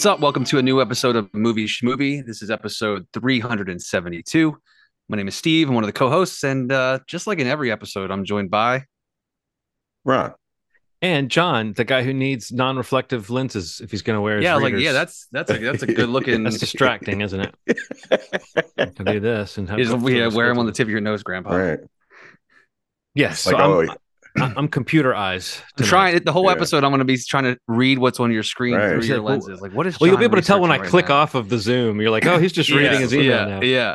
What's up? Welcome to a new episode of Movie Schmovie. This is episode 372. My name is Steve. I'm one of the co-hosts, and uh, just like in every episode, I'm joined by Ron. And John, the guy who needs non-reflective lenses if he's going to wear his yeah. I Like, yeah, that's that's a that's a good looking. that's distracting, isn't it? I can do this and have Just, yeah, wear them on the tip of your nose, Grandpa. Right. Yes, Like, so oh, I'm, I- I'm computer eyes. Tonight. trying the whole Yeah. episode. I'm going to be trying to read what's on your screen Right. through your like, lenses. Like, what is? Well, you'll be able to tell when I right click now? off of the Zoom. You're like, oh, he's just reading yeah, his email yeah, now. Yeah,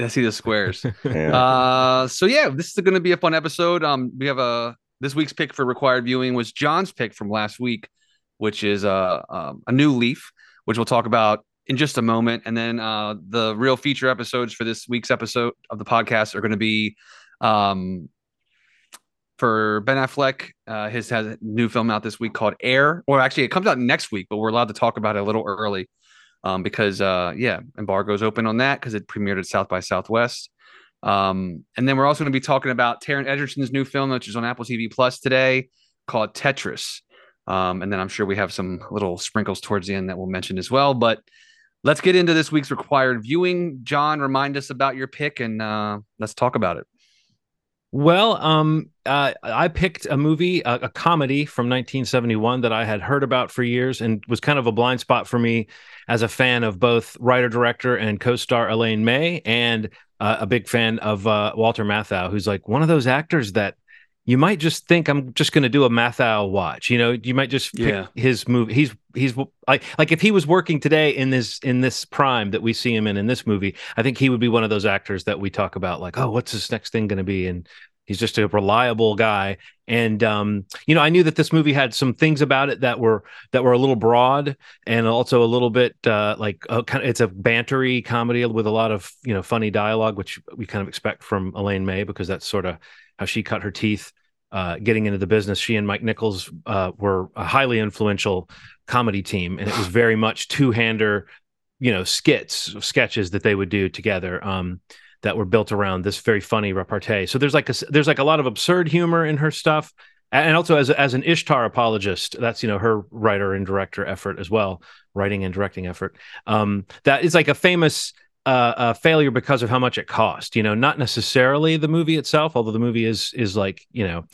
I see the squares. yeah. Uh, so yeah, this is going to be a fun episode. Um, we have a this week's pick for required viewing was John's pick from last week, which is uh, um, a new leaf, which we'll talk about in just a moment. And then uh, the real feature episodes for this week's episode of the podcast are going to be um, for Ben Affleck. Uh, his has a new film out this week called Air, or actually it comes out next week, but we're allowed to talk about it a little early um, because uh, yeah, embargo's open on that because it premiered at South by Southwest. Um, and then we're also going to be talking about Taron Egerton's new film, which is on Apple TV Plus today, called Tetris. Um, and then I'm sure we have some little sprinkles towards the end that we'll mention as well. But let's get into this week's required viewing. John, remind us about your pick and uh, let's talk about it. Well, um, uh, I picked a movie, a, a comedy from 1971 that I had heard about for years and was kind of a blind spot for me as a fan of both writer director and co-star Elaine May, and uh, a big fan of uh, Walter Matthau, who's like one of those actors that you might just think I'm just going to do a Matthau watch. You know, you might just pick Yeah. his movie. He's he's like like if he was working today in this in this prime that we see him in in this movie, I think he would be one of those actors that we talk about like, oh, what's his next thing going to be? And he's just a reliable guy. And um, you know, I knew that this movie had some things about it that were that were a little broad and also a little bit uh, like uh, kind of it's a bantery comedy with a lot of you know funny dialogue, which we kind of expect from Elaine May because that's sort of how she cut her teeth uh, getting into the business. She and Mike Nichols uh, were a highly influential comedy team, and it was very much two-hander, you know, skits, sketches that they would do together. Um, that were built around this very funny repartee. So there's like a there's like a lot of absurd humor in her stuff, and also as as an Ishtar apologist, that's you know her writer and director effort as well, writing and directing effort. Um, that is like a famous uh, uh, failure because of how much it cost. You know, not necessarily the movie itself, although the movie is is like you know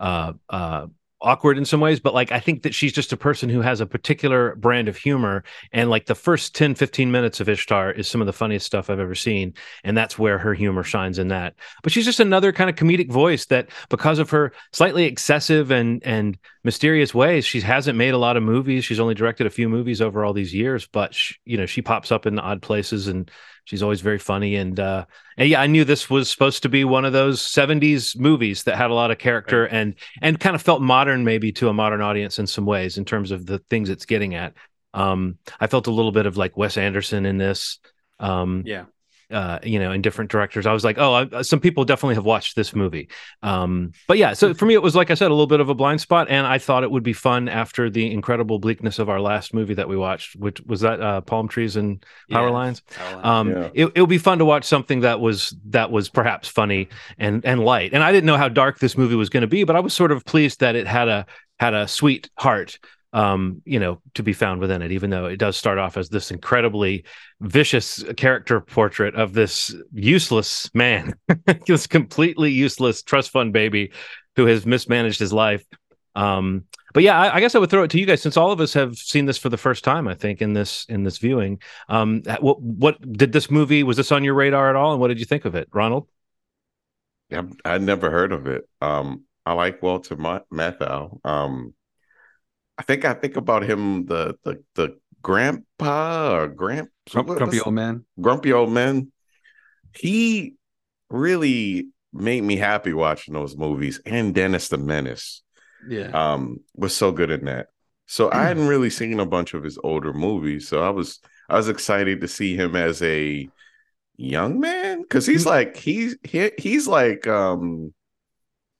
uh, uh, awkward in some ways but like i think that she's just a person who has a particular brand of humor and like the first 10 15 minutes of ishtar is some of the funniest stuff i've ever seen and that's where her humor shines in that but she's just another kind of comedic voice that because of her slightly excessive and and mysterious ways. She hasn't made a lot of movies. She's only directed a few movies over all these years but she, you know she pops up in odd places and she's always very funny. And uh and yeah i knew this was supposed to be one of those 70s movies that had a lot of character and and kind of felt modern maybe to a modern audience in some ways in terms of the things it's getting at. Um i felt a little bit of like wes anderson in this. Um Yeah. Uh, you know, in different directors. I was like, oh, I, some people definitely have watched this movie. Um, but yeah, so for me, it was like I said, a little bit of a blind spot, and I thought it would be fun after the incredible bleakness of our last movie that we watched, which was that uh, Palm Trees and Power Yeah. Lines. Um, Yeah. it it would be fun to watch something that was that was perhaps funny and and light. And I didn't know how dark this movie was going to be, but I was sort of pleased that it had a had a sweet heart um, you know, to be found within it, even though it does start off as this incredibly vicious character portrait of this useless man, this completely useless trust fund baby who has mismanaged his life. Um, but yeah, I, I guess I would throw it to you guys since all of us have seen this for the first time. I think in this in this viewing, um, what what did this movie was this on your radar at all, and what did you think of it, Ronald? I've, I'd never heard of it. Um, I like Walter Ma- Matthau. Um, I think I think about him the the the grandpa or grand Grump, grumpy old man. grumpy old man. He really made me happy watching those movies, and Dennis the Menace Yeah. um was so good in that. So I hadn't really seen a bunch of his older movies, so I was I was excited to see him as a young man because he's like he's he, he's like um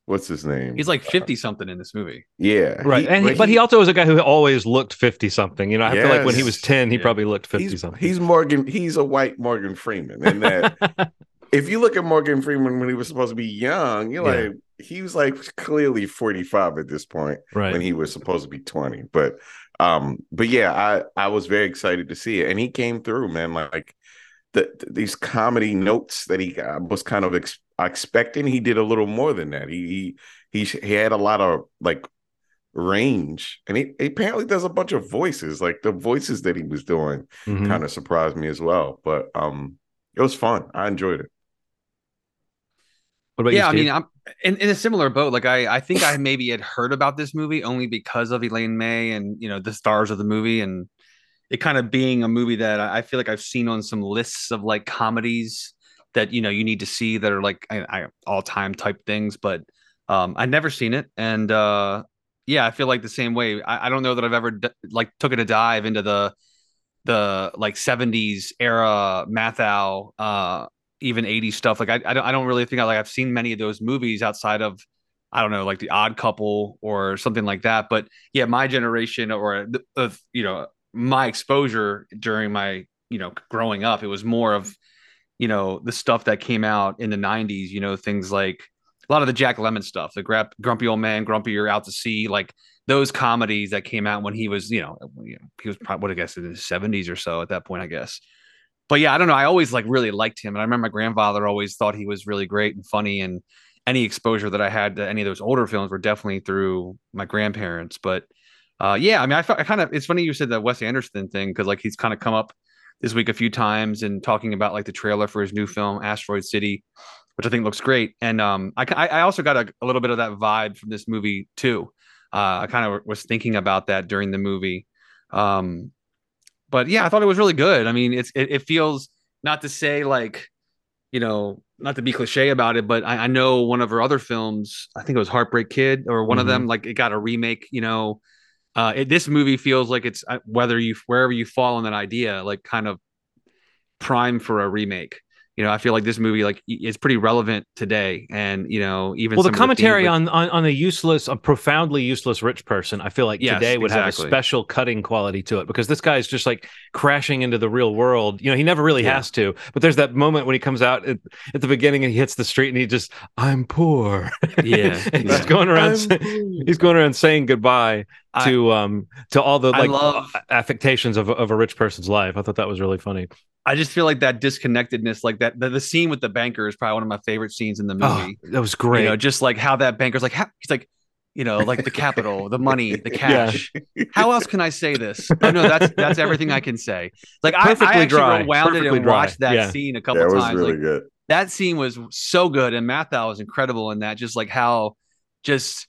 what's his name? He's like 50 something in this movie. yeah, Right, He- and he, but he also was a guy who always looked fifty something. You know, I feel like when he was ten, he Yeah. probably looked fifty he's something. he's Morgan. He's a white Morgan Freeman, and that if you look at Morgan Freeman when he was supposed to be young, you're Yeah. like he was like clearly 45 at this point right. when he was supposed to be 20. But Um, but yeah, I I was very excited to see it, and he came through, man. Like the, these comedy notes that he was kind of ex- expecting, he did a little more than that. He he he, he had a lot of like range and he, he, apparently does a bunch of voices like the voices that he was doing mm-hmm. kind of surprised me as well but um it was fun i enjoyed it what about yeah, you, I mean, I'm in, in a similar boat. Like I, I think I maybe had heard about this movie only because of Elaine May and you know the stars of the movie, and it kind of being a movie that I feel like I've seen on some lists of like comedies that you know you need to see that are like I, I all time type things. But um, I'd never seen it, and uh, yeah, I feel like the same way. I, I don't know that I've ever d- like took it a dive into the the like 70s era Matthau uh even 80s stuff. Like I, I don't, I don't really think I like I've seen many of those movies outside of I don't know, like The Odd Couple or something like that. But yeah, my generation or of you know my exposure during my you know growing up, it was more of you know the stuff that came out in the 90s. You know things like a lot of the Jack Lemmon stuff, the gra- Grumpy Old Man, Grumpy You're Out to Sea, like those comedies that came out when he was you know he was probably what I guess in his 70s or so at that point, I guess but yeah, I don't know. I always like really liked him, and I remember my grandfather always thought he was really great and funny. And any exposure that I had to any of those older films were definitely through my grandparents. But uh, yeah, I mean, I, I kind of it's funny you said the Wes Anderson thing because like he's kind of come up this week a few times and talking about like the trailer for his new film Asteroid City, which I think looks great. And um, I I also got a, a little bit of that vibe from this movie too. Uh, I kind of was thinking about that during the movie. Um, but yeah, I thought it was really good. I mean, it's it, it feels not to say like, you know, not to be cliche about it, but I, I, know one of her other films, I think it was Heartbreak Kid, or one mm-hmm. of them, like it got a remake. You know, uh, it, this movie feels like it's uh, whether you wherever you fall on that idea, like kind of prime for a remake you know, I feel like this movie like is pretty relevant today, and you know, even well, the commentary the on, on on a useless, a profoundly useless rich person, I feel like yes, today would exactly. have a special cutting quality to it because this guy is just like crashing into the real world. You know, he never really yeah. has to, but there's that moment when he comes out at, at, the beginning and he hits the street and he just, I'm poor. Yeah, he's going around, he's going around saying goodbye to I, um to all the like love, affectations of of a rich person's life. I thought that was really funny. I just feel like that disconnectedness, like that, the, the, scene with the banker is probably one of my favorite scenes in the oh, movie. Oh, that was great. You know, just like how that banker's like, how, he's like, you know, like the capital, the money, the cash. Yeah. How else can I say this? Oh no, that's that's everything I can say. Like I, I, actually dry. rewound Perfectly it and dry. watched that yeah. scene a couple yeah, times. Really like, good. That scene was so good, and Matthau was incredible in that. Just like how just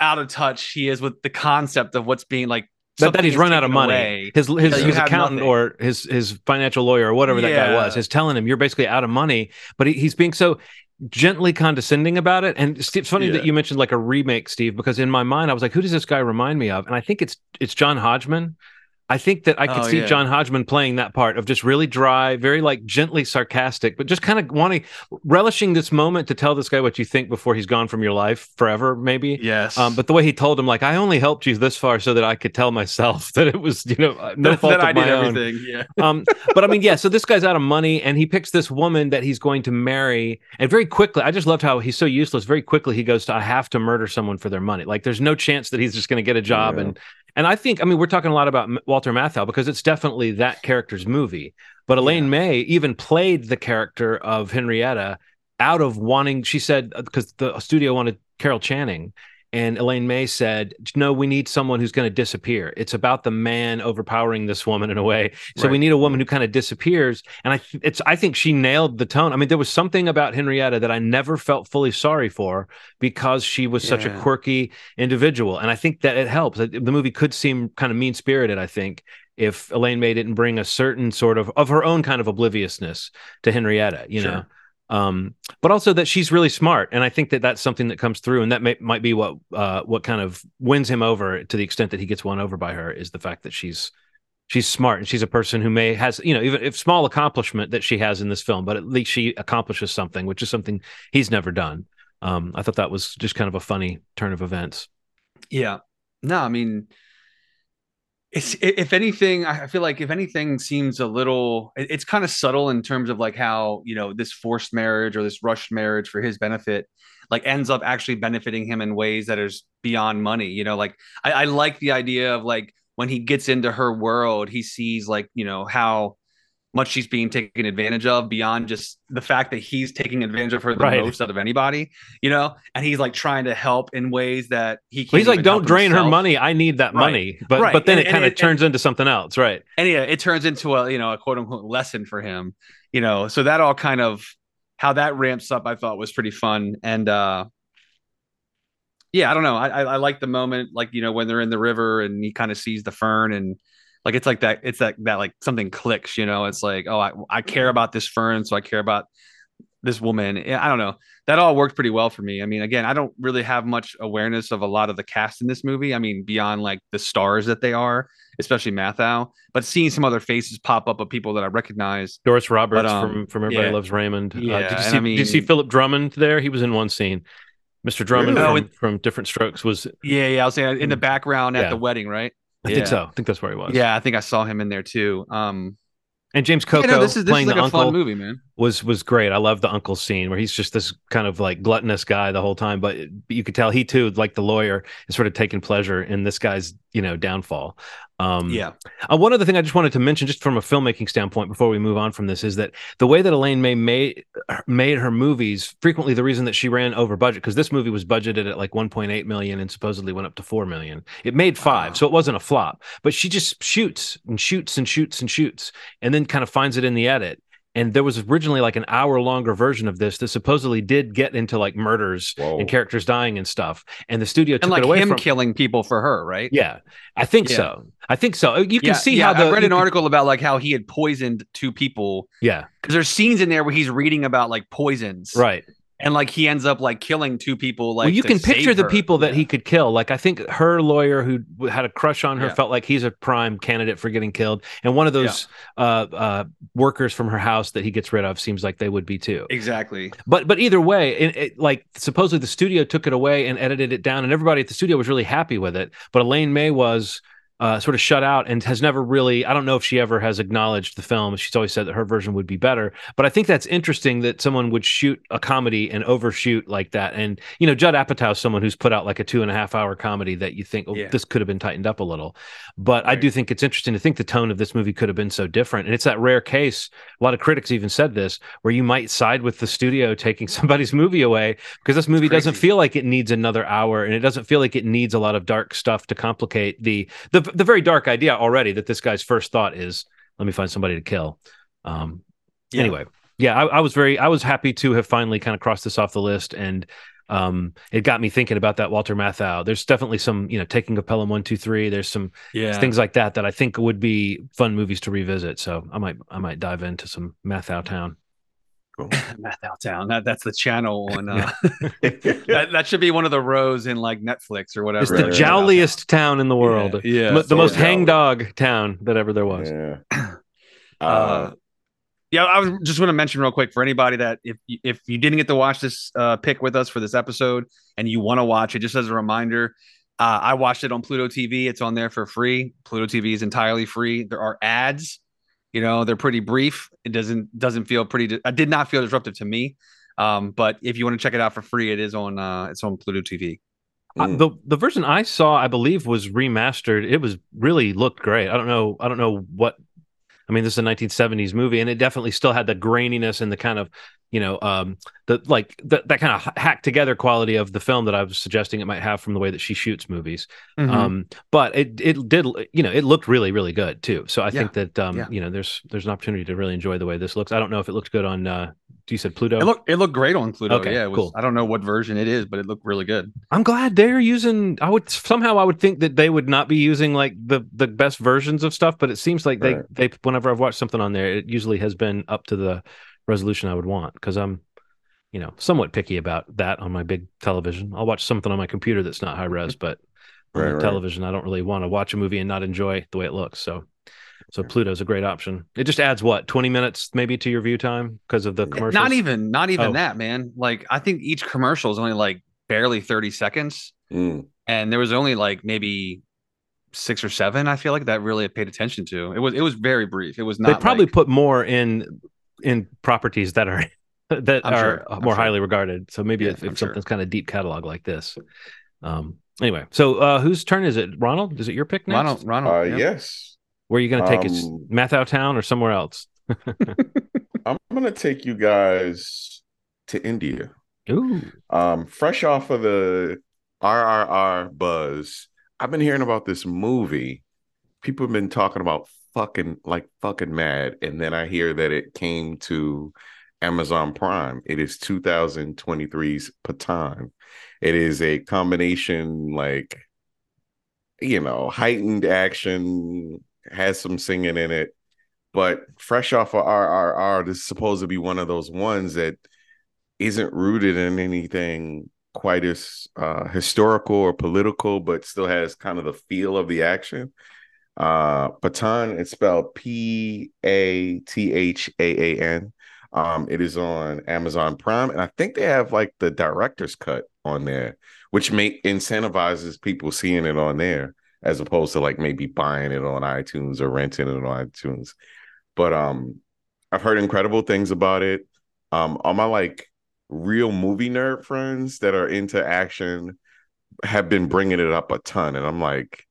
out of touch he is with the concept of what's being like that, that he's run out of money. Away, his his, his accountant nothing. or his his financial lawyer or whatever yeah. that guy was is telling him you're basically out of money, but he, he's being so gently condescending about it. And it's funny yeah. that you mentioned like a remake, Steve, because in my mind I was like, who does this guy remind me of? And I think it's it's John Hodgman. I think that I could oh, see yeah. John Hodgman playing that part of just really dry, very like gently sarcastic, but just kind of wanting relishing this moment to tell this guy what you think before he's gone from your life forever, maybe. Yes. Um, but the way he told him, like, I only helped you this far so that I could tell myself that it was, you know, uh, no fault that of I my did own. everything. Yeah. um, but I mean, yeah. So this guy's out of money, and he picks this woman that he's going to marry, and very quickly, I just loved how he's so useless. Very quickly, he goes to, I have to murder someone for their money. Like, there's no chance that he's just going to get a job yeah. and and I think, I mean, we're talking a lot about Walter Matthau because it's definitely that character's movie. But Elaine yeah. May even played the character of Henrietta out of wanting, she said, because uh, the studio wanted Carol Channing. And Elaine May said, "No, we need someone who's going to disappear. It's about the man overpowering this woman in a way. So right. we need a woman who kind of disappears." And I, it's, I think she nailed the tone. I mean, there was something about Henrietta that I never felt fully sorry for because she was yeah. such a quirky individual, and I think that it helps. The movie could seem kind of mean spirited. I think if Elaine May didn't bring a certain sort of of her own kind of obliviousness to Henrietta, you sure. know um, but also that she's really smart, and I think that that's something that comes through, and that may, might be what uh, what kind of wins him over to the extent that he gets won over by her is the fact that she's she's smart and she's a person who may has you know even if small accomplishment that she has in this film, but at least she accomplishes something, which is something he's never done. Um, I thought that was just kind of a funny turn of events. Yeah, no, I mean it's if anything i feel like if anything seems a little it's kind of subtle in terms of like how you know this forced marriage or this rushed marriage for his benefit like ends up actually benefiting him in ways that is beyond money you know like i, I like the idea of like when he gets into her world, he sees like you know how much she's being taken advantage of beyond just the fact that he's taking advantage of her the Right. most out of anybody, you know, and he's like trying to help in ways that he can't. He's like, don't drain her money. I need that Right. money. But Right. but then And- it kind of turns into something else, right? and yeah, it turns into a you know a quote unquote lesson for him, you know. So that all kind of how that ramps up, I thought was pretty fun, and uh yeah, I don't know, I I, I like the moment, like you know when they're in the river and he kind of sees the fern and like it's like that, it's that that like something clicks, you know. It's like oh, I I care about this fern, so I care about this woman. Yeah, I don't know. That all worked pretty well for me. I mean, again, I don't really have much awareness of a lot of the cast in this movie. I mean, beyond like the stars that they are, especially Matthau, but seeing some other faces pop up of people that I recognize. Doris Roberts But, um, from from Everybody yeah. Loves Raymond. Uh, Yeah, did you see? I did you see Philip Drummond there? He was in one scene. Mr. Drummond Really? Oh, from, it- from Diff'rent Strokes was. Yeah, yeah, I was saying in the background at Yeah. the wedding, right? I Yeah. think so. I think that's where he was. Yeah, I think I saw him in there too. Um, And James yeah, Coco no, this is this playing is like the a uncle fun movie, man. Was was great. I love the uncle scene where he's just this kind of like gluttonous guy the whole time, but you could tell he too, like the lawyer, is sort of taking pleasure in this guy's you know downfall. Um, Yeah, Uh, one other thing I just wanted to mention, just from a filmmaking standpoint, before we move on from this, is that the way that Elaine May made made her movies, frequently the reason that she ran over budget, because this movie was budgeted at like 1.8 million and supposedly went up to 4 million. It made five, Wow. so it wasn't a flop. But she just shoots and shoots and shoots and shoots, and then kind of finds it in the edit. And there was originally like an hour longer version of this that supposedly did get into like murders Whoa. and characters dying and stuff. And the studio took and like it away him from. killing people for her, right? yeah, I think Yeah. so. I think so. You can yeah, see yeah, how the I read you an can- article about like how he had poisoned two people Yeah, because there's scenes in there where he's reading about like poisons, right. And like he ends up like killing two people. Like well, you can picture the people that Yeah. he could kill. Like I think her lawyer who had a crush on her Yeah. felt like he's a prime candidate for getting killed, and one of those uh, uh, workers from her house that he gets rid of seems like they would be too. exactly. But but either way, it, it, like supposedly the studio took it away and edited it down, and everybody at the studio was really happy with it. But Elaine May was. Uh, sort of shut out and has never really i don't know if she ever has acknowledged the film. She's always said that her version would be better. But i think that's interesting that someone would shoot a comedy and overshoot like that. And you know judd apatow is someone who's put out like a two and a half hour comedy that you think oh, Yeah. this could have been tightened up a little. But i do think it's interesting to think the tone of this movie could have been so different. And it's that rare case a lot of critics even said this where you might side with the studio taking somebody's movie away because this movie doesn't feel like it needs another hour and it doesn't feel like it needs a lot of dark stuff to complicate the the, the very dark idea already that this guy's first thought is let me find somebody to kill. Um Yeah. anyway yeah I, I was very i was happy to have finally kind of crossed this off the list and um it got me thinking about that walter matthau. There's definitely some you know taking of pelham 123 there's some Yeah. things like that that i think would be fun movies to revisit. So i might i might dive into some matthau town Cool. Matthau Town. That that's the channel on. Uh, that, that should be one of the rows in like Netflix or whatever. it's the Right, right, right. town in the world Yeah. M- the so most jolly. hangdog town that ever there was yeah. Uh, Uh, yeah, I was just want to mention real quick for anybody that if you- if you didn't get to watch this uh, pick with us for this episode and you want to watch it, just as a reminder, uh, I watched it on Pluto TV. It's on there for free. Pluto TV is entirely free. There are ads. You know, they're pretty brief. It doesn't doesn't feel pretty. Di- I did not feel disruptive to me. Um, but if you want to check it out for free, it is on uh, it's on Pluto TV. Uh, mm. the the version I saw, I believe, was remastered. It was really looked great. I don't know. I don't know what. I mean, this is a 1970s movie, and it definitely still had the graininess and the kind of, you know, um, the like the, that kind of hacked together quality of the film that I was suggesting it might have from the way that she shoots movies. Mm-hmm. Um, but it it did, you know, it looked really really good too. So I think that um, Yeah. you know, there's there's an opportunity to really enjoy the way this looks. I don't know if it looked good on. Uh, you said Pluto. it looked it looked great on Pluto. Okay, yeah, it was, cool. I don't know what version it is, but it looked really good. I'm glad they're using. I would somehow I would think that they would not be using like the the best versions of stuff, but it seems like they Right. they whenever I've watched something on there, it usually has been up to the resolution I would want because I'm, you know, somewhat picky about that on my big television. I'll watch something on my computer that's not high res, mm-hmm. but on Right, the right. television, I don't really want to watch a movie and not enjoy the way it looks. So. So Pluto's a great option. It just adds what twenty minutes maybe to your view time because of the commercials. Not even, not even Oh. that, man. Like I think each commercial is only like barely 30 seconds. Mm. And there was only like maybe six or seven, I feel like that really paid attention to. It was it was very brief. It was not they probably like- put more in in properties that are that I'm are sure. I'm more sure. highly regarded. So maybe Yeah, if, I'm if sure. something's kind of deep catalog like this. Um, Anyway, so uh, whose turn is it? Ronald? Is it your pick next? Ronald, Ronald. Uh, yeah. Yes, Where are you going to take it? Um, Matthau Town or somewhere else? I'm gonna take you guys to India. Ooh. Um, fresh off of the RRR buzz, I've been hearing about this movie. People have been talking about fucking like fucking mad, and then I hear that it came to Amazon Prime. It is 2023's Pathaan. It is a combination like you know heightened action, has some singing in it, but fresh off of RRR, this is supposed to be one of those ones that isn't rooted in anything quite as uh, historical or political, but still has kind of the feel of the action. Uh, Pathaan, it's spelled P A T H A A N. Um, it is on Amazon Prime, and I think they have like the director's cut on there, which make incentivizes people seeing it on there as opposed to like maybe buying it on iTunes or renting it on iTunes. But um, I've heard incredible things about it. Um, all my like real movie nerd friends that are into action have been bringing it up a ton, and I'm like,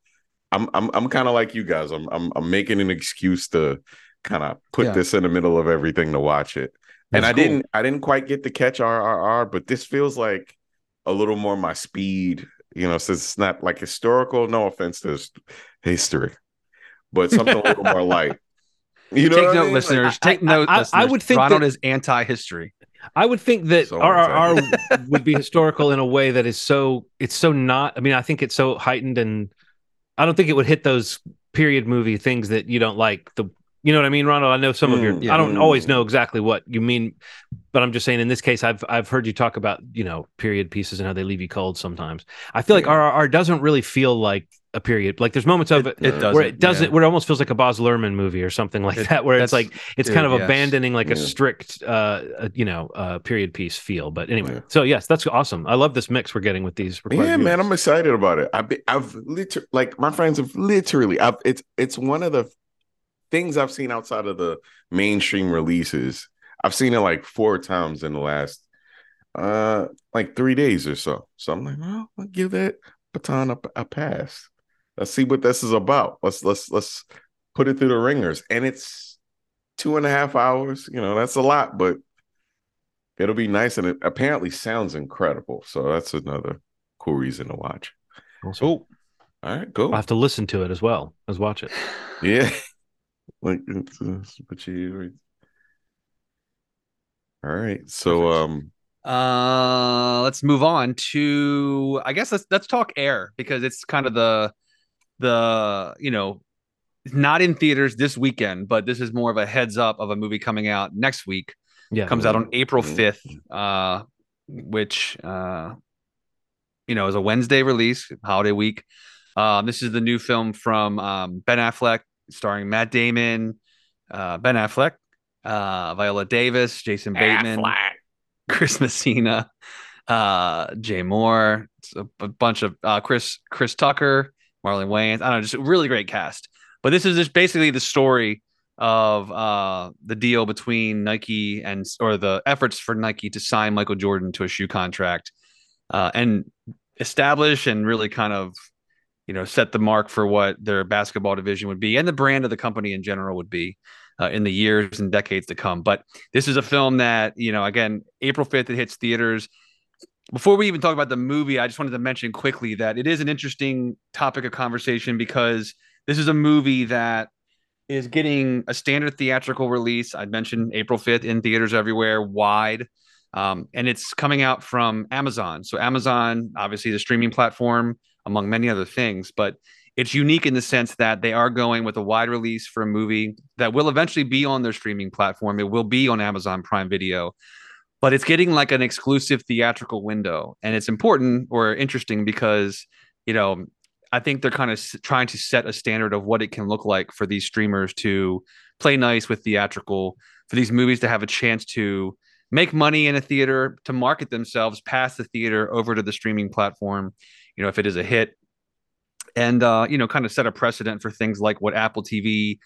I'm I'm I'm kind of like you guys. I'm I'm I'm making an excuse to kind of put Yeah. this in the middle of everything to watch it. and I cool. didn't I didn't quite get to catch RRR, but this feels like a little more my speed. You know, since it's not like historical. No offense to history, but something a little more light. You know, Take what I note, mean? Like, listeners. I- Take note, I- I listeners. would think Ronald that- is anti-history. I would think that So RRR would be historical in a way that is so it's so not. I mean, I think it's so heightened, and I don't think it would hit those period movie things that you don't like. The you know what I mean, Ronald? I know some of your. Mm, I don't yeah. always know exactly what you mean, but I'm just saying in this case, I've I've heard you talk about you know period pieces and how they leave you cold sometimes. I feel like Yeah. RRR doesn't really feel like a period. Like there's moments of it. It Yeah. doesn't. where it doesn't, yeah. where it almost feels like a Baz Luhrmann movie or something like It- that, where it's like it's Dude, kind of yes. abandoning like a strict uh, uh you know uh period piece feel but anyway Yeah. so yes that's awesome i love this mix we're getting with these yeah, man. I'm excited about it. I've been, I've literally like my friends have literally. I've it's it's one of the things I've seen outside of the mainstream releases. I've seen it like four times in the last uh like three days or so. So I'm like, well, I'll give that Pathaan a, a pass. Let's see what this is about. Let's let's let's put it through the ringers. And it's two and a half hours. You know, that's a lot, but it'll be nice. And it apparently sounds incredible. So that's another cool reason to watch. Awesome. Oh, All right, cool. i'll have to listen to it as well as watch it Yeah. Like it's, it's what you all right. So um Uh, let's move on to I guess let's let's talk Air because it's kind of the the you know not in theaters this weekend, but this is more of a heads up of a movie coming out next week. yeah Comes out on April fifth, uh, which uh, you know is a Wednesday release, holiday week. Um, this is the new film from um, Ben Affleck, starring Matt Damon, uh, Ben Affleck, uh, Viola Davis, Jason Bateman. Chris Messina, uh, Jay Mohr, a, a bunch of uh, Chris Chris Tucker, Marlon Wayans. I don't know, just a really great cast. But this is just basically the story of uh, the deal between Nike and or the efforts for Nike to sign Michael Jordan to a shoe contract uh, and establish and really kind of you know set the mark for what their basketball division would be and the brand of the company in general would be uh, in the years and decades to come. But this is a film that you know again April fifth it hits theaters. Before we even talk about the movie, I just wanted to mention quickly that it is an interesting topic of conversation because this is a movie that is getting a standard theatrical release. I mentioned April 5th in theaters everywhere, wide. Um, and it's coming out from Amazon. So, Amazon, obviously, the streaming platform, among many other things, but it's unique in the sense that they are going with a wide release for a movie that will eventually be on their streaming platform. It will be on Amazon Prime Video, but it's getting like an exclusive theatrical window. And it's important or interesting because, you know, I think they're kind of trying to set a standard of what it can look like for these streamers to play nice with theatrical, for these movies to have a chance to make money in a theater, to market themselves past the theater over to the streaming platform. You know, if it is a hit, and uh, you know, kind of set a precedent for things like what Apple TV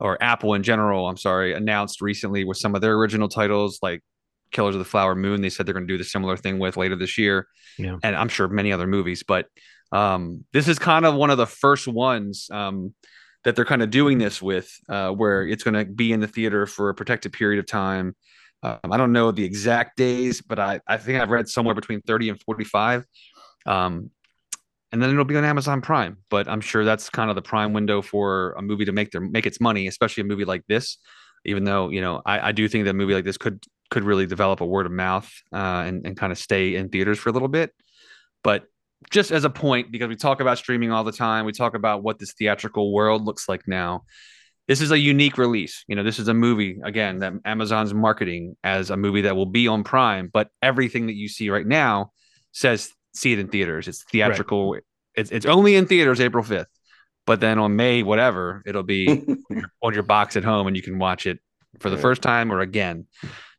or Apple in general, I'm sorry, announced recently with some of their original titles like Killers of the Flower Moon. They said they're going to do the similar thing with later this year, Yeah. and I'm sure many other movies. But Um, this is kind of one of the first ones um, that they're kind of doing this with, uh, where it's going to be in the theater for a protected period of time. Um, I don't know the exact days, but I, I think I've read somewhere between 30 and 45. Um, and then it'll be on Amazon Prime. But I'm sure that's kind of the prime window for a movie to make their make its money, especially a movie like this. Even though you know, I, I do think that a movie like this could could really develop a word of mouth uh, and and kind of stay in theaters for a little bit. But just as a point, because we talk about streaming all the time, we talk about what this theatrical world looks like now. This is a unique release. You know, this is a movie again that Amazon's marketing as a movie that will be on Prime, but everything that you see right now says see it in theaters. It's theatrical. Right. It's it's only in theaters April 5th. But then on May whatever, it'll be on your box at home and you can watch it for the yeah. first time or again.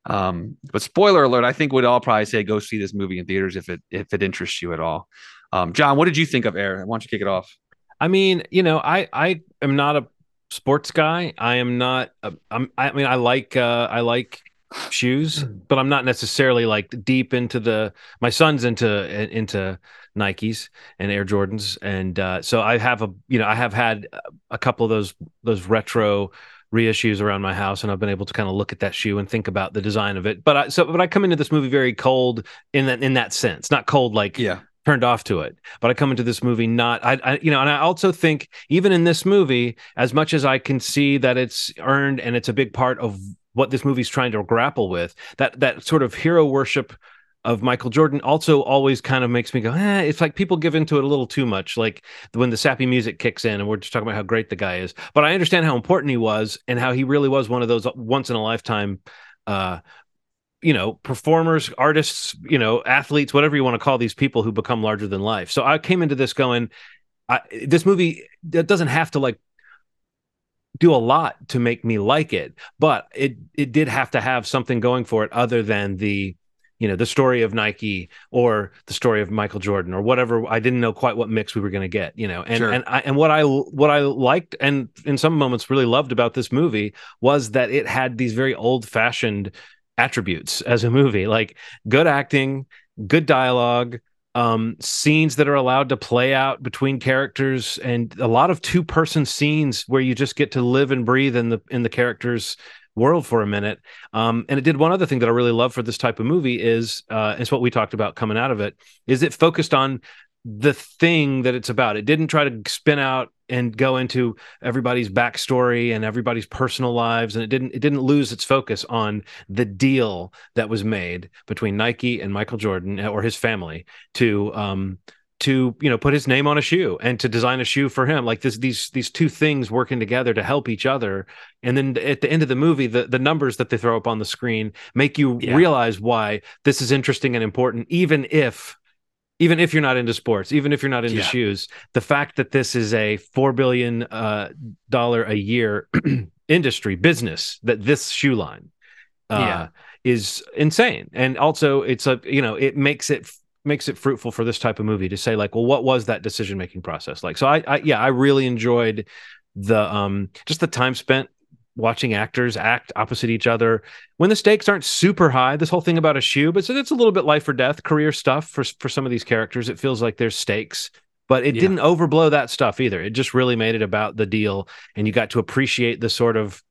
Um, but spoiler alert, I think we'd all probably say go see this movie in theaters if it if it interests you at all. Um, John, what did you think of Air? Why don't you kick it off? I mean, you know, I I am not a sports guy. I am not. A, I'm. I mean, I like uh, I like shoes, but I'm not necessarily like deep into the. My son's into into Nikes and Air Jordans, and uh, so I have a you know I have had a couple of those those retro reissues around my house and I've been able to kind of look at that shoe and think about the design of it. But I so but I come into this movie very cold in that in that sense. Not cold like yeah. turned off to it. But I come into this movie not I, I you know, and I also think even in this movie, as much as I can see that it's earned and it's a big part of what this movie's trying to grapple with, that that sort of hero worship of Michael Jordan also always kind of makes me go, eh, it's like people give into it a little too much. Like when the sappy music kicks in and we're just talking about how great the guy is. But I understand how important he was and how he really was one of those once in a lifetime uh you know, performers, artists, you know, athletes, whatever you want to call these people who become larger than life. So I came into this going, I, this movie that doesn't have to like do a lot to make me like it, but it it did have to have something going for it other than the you know the story of Nike or the story of Michael Jordan or whatever. I didn't know quite what mix we were going to get, you know. And sure. and I, and what I what I liked and in some moments really loved about this movie was that it had these very old fashioned attributes as a movie, like good acting, good dialogue, um, scenes that are allowed to play out between characters, and a lot of two person scenes where you just get to live and breathe in the in the characters world for a minute. Um, and it did one other thing that I really love for this type of movie is uh, it's what we talked about coming out of it is it focused on the thing that it's about. It didn't try to spin out and go into everybody's backstory and everybody's personal lives, and it didn't it didn't lose its focus on the deal that was made between Nike and Michael Jordan or his family to um, to you know put his name on a shoe and to design a shoe for him like this these these two things working together to help each other and then at the end of the movie the the numbers that they throw up on the screen make you yeah. realize why this is interesting and important even if even if you're not into sports even if you're not into yeah. shoes the fact that this is a 4 billion uh, a year industry business that this shoe line uh, yeah. is insane and also it's a you know it makes it makes it fruitful for this type of movie to say like well what was that decision making process like so I, I yeah i really enjoyed the um just the time spent watching actors act opposite each other when the stakes aren't super high this whole thing about a shoe but so it's a little bit life or death career stuff for for some of these characters it feels like there's stakes but it yeah. didn't overblow that stuff either it just really made it about the deal and you got to appreciate the sort of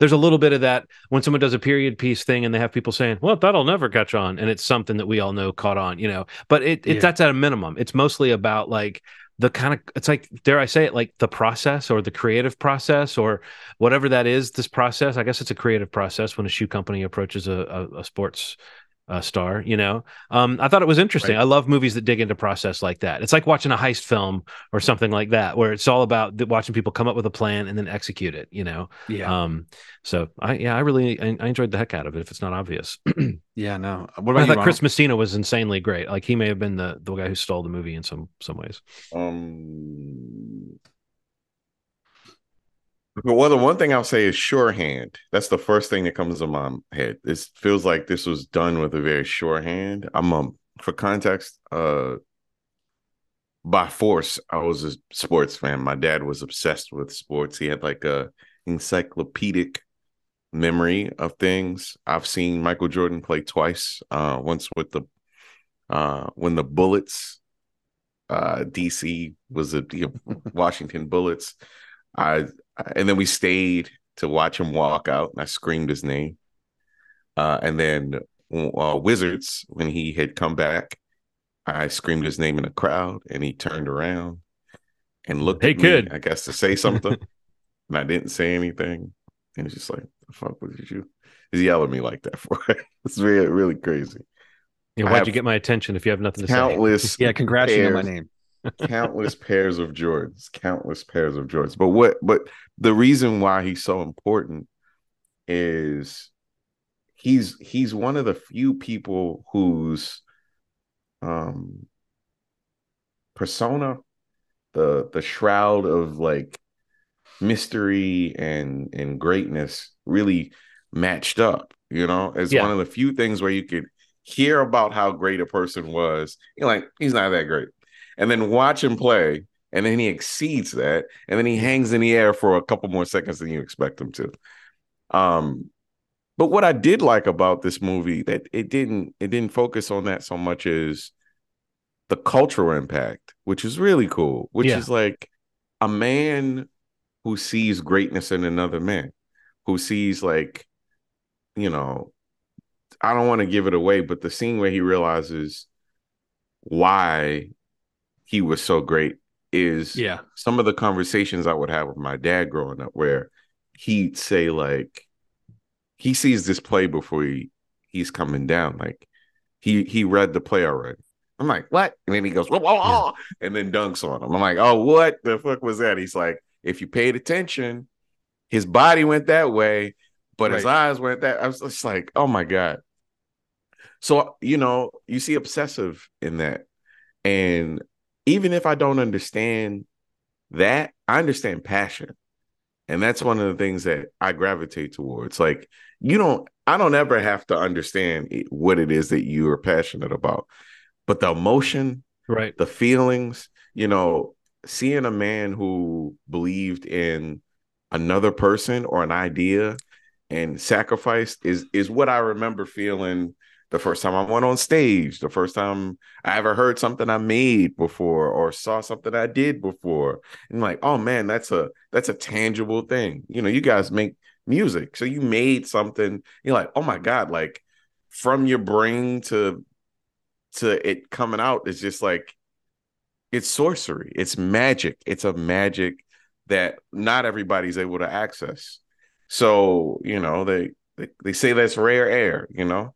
there's a little bit of that when someone does a period piece thing and they have people saying, "Well, that'll never catch on," and it's something that we all know caught on, you know. But it, it yeah. that's at a minimum. It's mostly about like the kind of it's like dare I say it like the process or the creative process or whatever that is. This process, I guess it's a creative process when a shoe company approaches a, a, a sports uh, star you know? Um, i thought it was interesting. Right. i love movies that dig into process like that. It's like watching a heist film or something like that where it's all about watching people come up with a plan and then execute it you know? Yeah. Um so i yeah i really i, I enjoyed the heck out of it if it's not obvious. Yeah no. What about I thought chris messina was insanely great. Like he may have been the the guy who stole the movie in some some ways. Um well, the one thing I'll say is sure hand. That's the first thing that comes to my head. This feels like this was done with a very sure hand. I'm um for context, uh by force, I was a sports fan. My dad was obsessed with sports. He had like a encyclopedic memory of things. I've seen Michael Jordan play twice. Uh once with the uh when the Bullets uh, DC was a Washington Bullets. I and then we stayed to watch him walk out, and I screamed his name. Uh, and then uh, Wizards, when he had come back, I screamed his name in the crowd, and he turned around and looked Hey, at me, kid. I guess to say something, and I didn't say anything. And he's just like, "The fuck was you?" He's yelling at me like that for it. It's really really crazy. Yeah, why'd you get my attention if you have nothing to say? Countless, Yeah, congrats on my name. countless pairs of Jordans, countless pairs of Jordans. But what? But the reason why he's so important is he's he's one of the few people whose um persona, the the shroud of like mystery and and greatness really matched up. You know, it's Yeah. one of the few things where you could hear about how great a person was. You're like, he's not that great and then watch him play, and then he exceeds that, and then he hangs in the air for a couple more seconds than you expect him to. Um, but what I did like about this movie that it didn't it didn't focus on that so much as the cultural impact, which is really cool. Which Yeah. is like a man who sees greatness in another man, who sees like, you know, I don't want to give it away, but the scene where he realizes why he was so great is Yeah. some of the conversations I would have with my dad growing up, where he'd say like he sees this play before he he's coming down, like he he read the play already. I'm like, what? And then he goes, whoa, whoa, whoa, and then dunks on him. I'm like, oh, what the fuck was that? He's like, if you paid attention, his body went that way, but his eyes went that. I was just like, oh my god. So you know, you see obsessive in that, and even if I don't understand that, I understand passion. And that's one of the things that I gravitate towards. Like, you don't, I don't ever have to understand what it is that you are passionate about, but the emotion, Right. the feelings, you know, seeing a man who believed in another person or an idea and sacrificed is is what I remember feeling the first time I went on stage, the first time I ever heard something I made before or saw something I did before. And like, oh man, that's a that's a tangible thing. You know, you guys make music. So you made something, you're like, oh my God, like from your brain to to it coming out is just like it's sorcery, it's magic, it's a magic that not everybody's able to access. So, you know, they they, they say that's rare air, you know.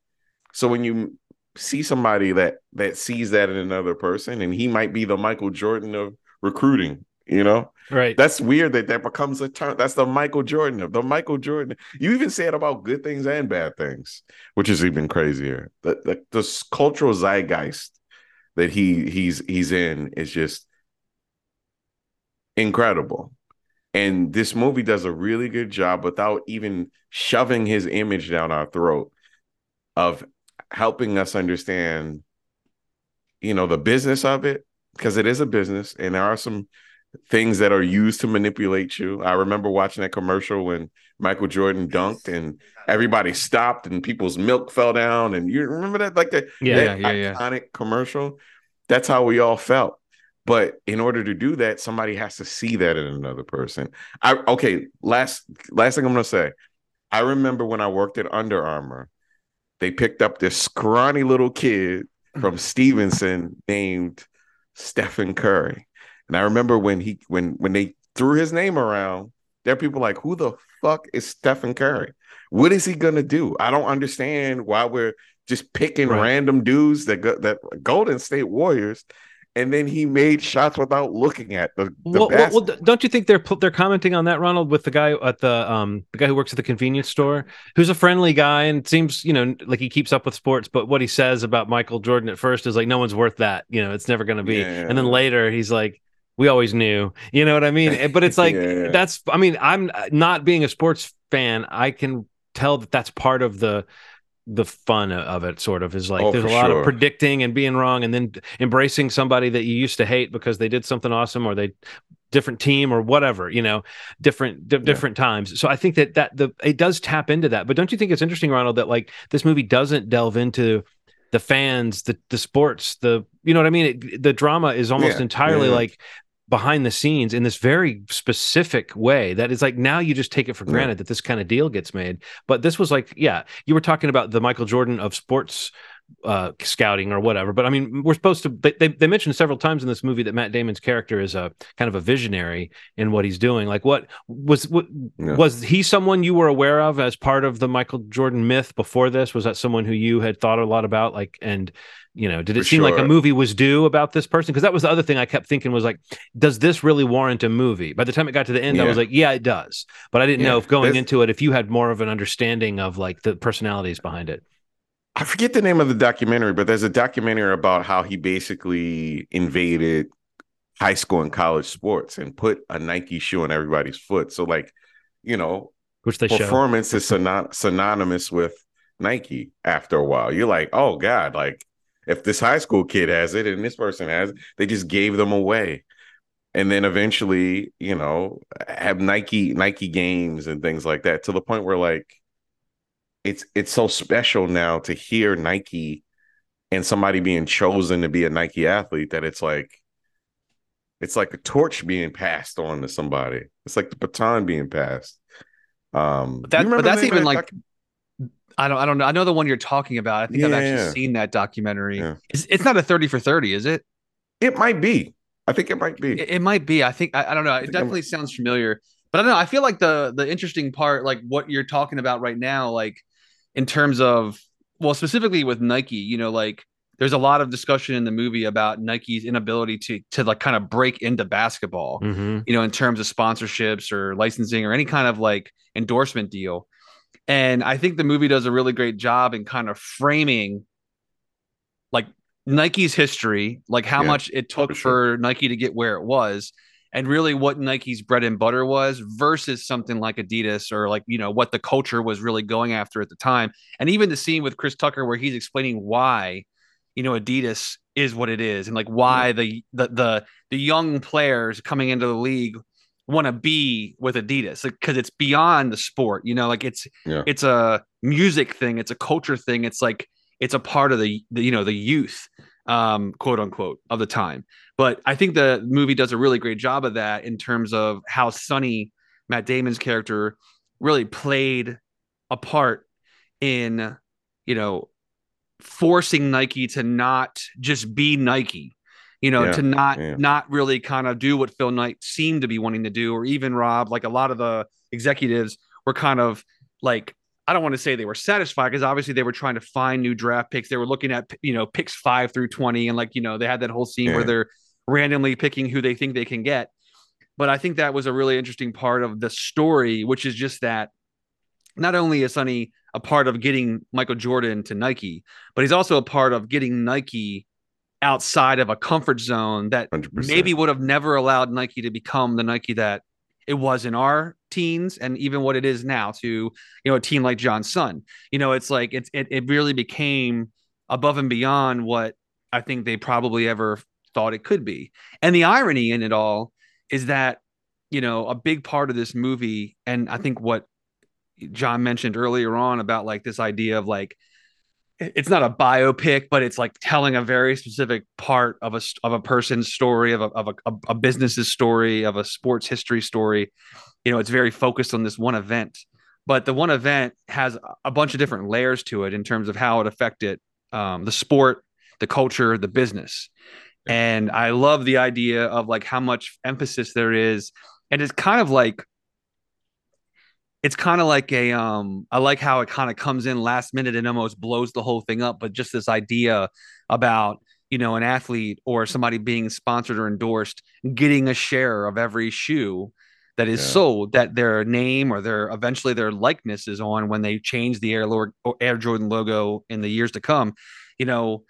So when you see somebody that that sees that in another person and he might be the Michael Jordan of recruiting, you know. Right. That's weird that that becomes a term. That's the Michael Jordan of the Michael Jordan. You even say it about good things and bad things, which is even crazier. The the, the cultural zeitgeist that he he's he's in is just incredible. And this movie does a really good job without even shoving his image down our throat of helping us understand, you know, the business of it, because it is a business and there are some things that are used to manipulate you. I remember watching that commercial when Michael Jordan dunked and everybody stopped and people's milk fell down. And you remember that, like the Yeah, that yeah, yeah, yeah. iconic commercial. That's how we all felt. But in order to do that, somebody has to see that in another person. I okay. Last last thing I'm gonna say. I remember when I worked at Under Armour, they picked up this scrawny little kid mm. from Stevenson named Stephen Curry. And I remember when he when when they threw his name around, there are people like, who the fuck is Stephen Curry? What is he gonna do? I don't understand why we're just picking Right. random dudes that go, that Golden State Warriors, and then he made shots without looking at the, the Well, well, basket. well, don't you think they're they're commenting on that, Ronald, with the guy at the um the guy who works at the convenience store, who's a friendly guy and seems you know like he keeps up with sports, but what he says about Michael Jordan at first is like no one's worth that, you know, it's never going to be, and then later he's like, we always knew, you know what I mean? But it's like Yeah. that's I mean I'm not being a sports fan, I can tell that that's part of the the fun of it sort of is like Oh, there's a lot sure. of predicting and being wrong and then embracing somebody that you used to hate because they did something awesome or they different team or whatever you know different di- different times so i think that that the it does tap into that but don't you think it's interesting ronald that like this movie doesn't delve into the fans, the the sports, the you know what I mean. It, the drama is almost Yeah, entirely yeah. like behind the scenes in this very specific way that is like now you just take it for Yeah. granted that this kind of deal gets made but this was like yeah you were talking about the michael jordan of sports uh scouting or whatever but i mean we're supposed to they, they, they mentioned several times in this movie that matt damon's character is a kind of a visionary in what he's doing like what was what Yeah. was he someone you were aware of as part of the michael jordan myth before this was that someone who you had thought a lot about like and you know did it For seem like a movie was due about this person? Because that was the other thing i kept thinking was like does this really warrant a movie? By the time it got to the end i was like yeah it does. But i didn't know if going into it if you had more of an understanding of like the personalities behind it. I forget the name of the documentary, but there's a documentary about how he basically invaded high school and college sports and put a Nike shoe on everybody's foot. So, like, you know, which they show. performance is synon- synonymous with Nike after a while. You're like, oh God, like if this high school kid has it and this person has it, they just gave them away. And then eventually, you know, have Nike Nike games and things like that to the point where like it's it's so special now to hear Nike and somebody being chosen to be a Nike athlete that it's like it's like a torch being passed on to somebody. It's like the baton being passed. Um, But that- but that's the name of even like- I don't I don't know. I know the one you're talking about. I think I've Yeah. actually seen that documentary. Yeah. It's, it's not a 30 for 30, is it? it might be. I think it might be. It, it might be. I think I, I don't know. It definitely sounds familiar. But I don't know. I feel like the the interesting part, like what you're talking about right now, like in terms of well, specifically with Nike, you know, like there's a lot of discussion in the movie about Nike's inability to to like kind of break into basketball, Mhm. you know, in terms of sponsorships or licensing or any kind of like endorsement deal. And I think the movie does a really great job in kind of framing like Nike's history, like how Yeah, much it took for for. Nike to get where it was, and really what Nike's bread and butter was versus something like Adidas or like, you know, what the culture was really going after at the time. And even the scene with Chris Tucker where he's explaining why, you know, Adidas is what it is and like why the the the the young players coming into the league want to be with Adidas because it's beyond the sport, you know, like it's Yeah. it's a music thing, it's a culture thing, it's like it's a part of the, the you know the youth, um, quote unquote, of the time. But I think the movie does a really great job of that in terms of how Sonny, Matt Damon's character, really played a part in, you know, forcing Nike to not just be Nike, you know, Yeah, to not yeah. not really kind of do what Phil Knight seemed to be wanting to do, or even Rob, like a lot of the executives were kind of like I don't want to say they were satisfied because obviously they were trying to find new draft picks. They were looking at you know picks five through twenty, and like you know they had that whole scene where they're randomly picking who they think they can get. But I think that was a really interesting part of the story, which is just that not only is Sonny a part of getting Michael Jordan to Nike, but he's also a part of getting Nike outside of a comfort zone that 100%. maybe would have never allowed Nike to become the Nike that it was in our teens and even what it is now to you know a team like John's son. You know, it's like it's it, it really became above and beyond what I think they probably ever thought it could be. And the irony in it all is that you know a big part of this movie and I think what John mentioned earlier on about like this idea of like it's not a biopic, but it's like telling a very specific part of a of a person's story, of a of a, a business's story, of a sports history story. You know, it's very focused on this one event, but the one event has a bunch of different layers to it in terms of how it affected um, the sport, the culture, the business. And I love the idea of like how much emphasis there is, and it's kind of like it's kind of like a um I like how it kind of comes in last minute and almost blows the whole thing up but just this idea about you know an athlete or somebody being sponsored or endorsed getting a share of every shoe that is Yeah. sold that their name or their eventually their likeness is on when they change the Air Lord or Air Jordan logo in the years to come you know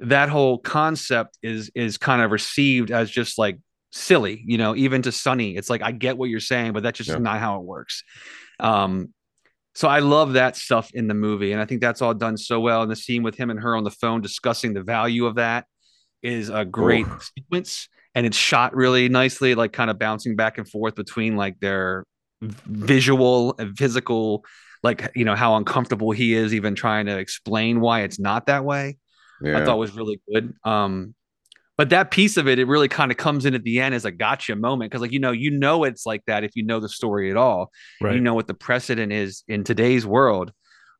that whole concept is is kind of received as just like silly you know even to Sonny it's like I get what you're saying but that's just Yeah. not how it works um, so I love that stuff in the movie, and I think that's all done so well. And the scene with him and her on the phone discussing the value of that is a great sequence, and it's shot really nicely, like kind of bouncing back and forth between like their visual and physical, like you know how uncomfortable he is even trying to explain why it's not that way. Yeah. I thought was really good. Um, but that piece of it, it really kind of comes in at the end as a gotcha moment because, like, you know, you know, it's like that if you know the story at all. Right. You know what the precedent is in today's world.